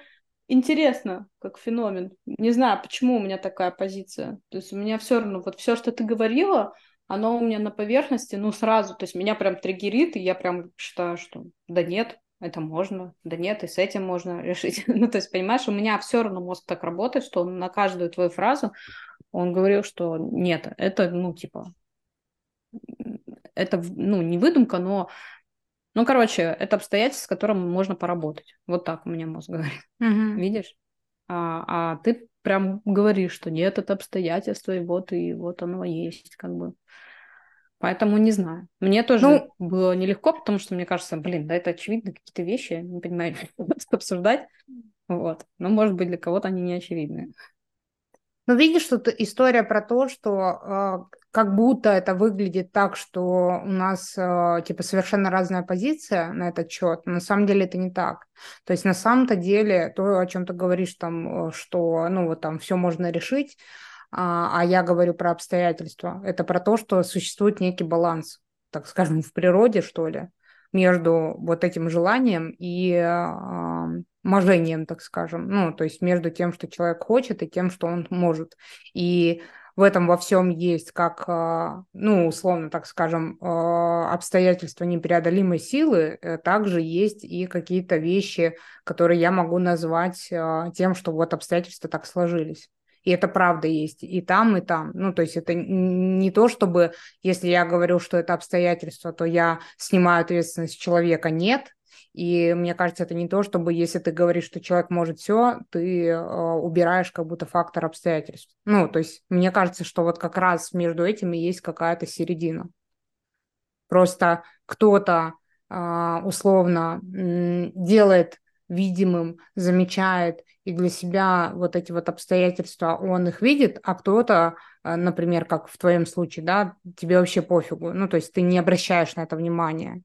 интересно, как феномен. Не знаю, почему у меня такая позиция. То есть у меня все равно, вот все, что ты говорила, оно у меня на поверхности, ну, сразу, то есть меня прям триггерит, и я прям считаю, что да нет, это можно, да нет, и с этим можно решить. ну, то есть, понимаешь, у меня все равно мозг так работает, что на каждую твою фразу он говорил, что нет, это, ну, типа, это, ну, не выдумка, но, ну, короче, это обстоятельство, с которым можно поработать. Вот так у меня мозг говорит. Угу. Видишь? А, а ты прям говоришь, что нет, это обстоятельство, и вот, и вот оно есть, как бы. Поэтому не знаю. Мне тоже ну, было нелегко, потому что мне кажется, блин, да это очевидно какие-то вещи, не понимаю, что обсуждать. Вот. Но, может быть, для кого-то они не очевидны. Ну, видишь, тут история про то, что э, как будто это выглядит так, что у нас э, типа совершенно разная позиция на этот счет. На самом деле это не так. То есть на самом-то деле то, о чем ты говоришь, там, э, что ну вот там все можно решить, а, а я говорю про обстоятельства. Это про то, что существует некий баланс, так скажем, в природе, что ли, между вот этим желанием и э, можением, так скажем. Ну, то есть между тем, что человек хочет, и тем, что он может. И в этом во всем есть как, а, ну, условно, так скажем, а, обстоятельства непреодолимой силы, э, также есть и какие-то вещи, которые я могу назвать а, тем, что вот обстоятельства так сложились. И это правда есть и там, и там. Ну, то есть это не то, чтобы, если я говорю, что это обстоятельства, то я снимаю ответственность человека. Нет, и мне кажется, это не то, чтобы если ты говоришь, что человек может все, ты э, убираешь как будто фактор обстоятельств. Ну, то есть мне кажется, что вот как раз между этими есть какая-то середина. Просто кто-то э, условно делает видимым, замечает, и для себя вот эти вот обстоятельства он их видит, а кто-то, э, например, как в твоем случае, да, тебе вообще пофигу, ну, то есть ты не обращаешь на это внимания,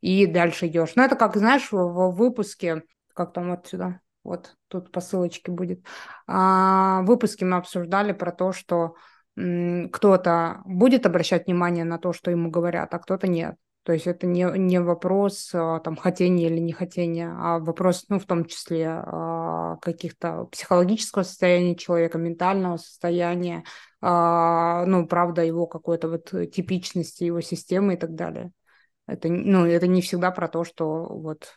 и дальше идешь. Ну, это как, знаешь, в, выпуске, как там вот сюда, вот тут по ссылочке будет, а, в выпуске мы обсуждали про то, что кто-то будет обращать внимание на то, что ему говорят, а кто-то нет. То есть это не, не вопрос а, там, хотения или не хотения, а вопрос, ну, в том числе а, каких-то психологического состояния человека, ментального состояния, а, ну, правда, его какой-то вот типичности, его системы и так далее. Это, ну, это не всегда про то, что вот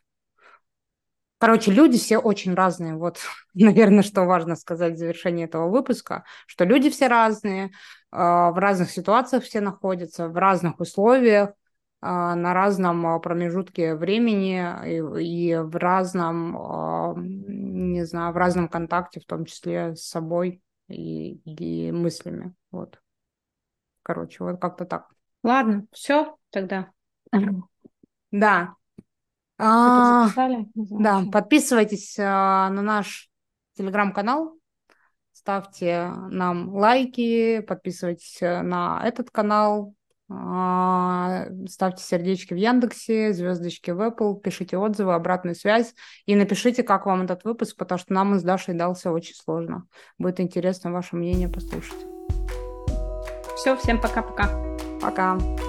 Короче, люди все очень разные. Вот, наверное, что важно сказать в завершении этого выпуска, что люди все разные, в разных ситуациях все находятся, в разных условиях, на разном а, промежутке времени и, и в разном, а, не знаю, в разном контакте, в том числе с собой и, и мыслями. Вот. Короче, вот как-то так. Ладно, все тогда. Да. А, да, подписывайтесь на наш телеграм-канал, ставьте нам лайки, подписывайтесь на этот канал, а, ставьте сердечки в Яндексе, звездочки в Apple, пишите отзывы, обратную связь и напишите, как вам этот выпуск, потому что нам с Дашей дался очень сложно. Будет интересно ваше мнение послушать. Все, всем пока-пока. Пока. -пока. пока.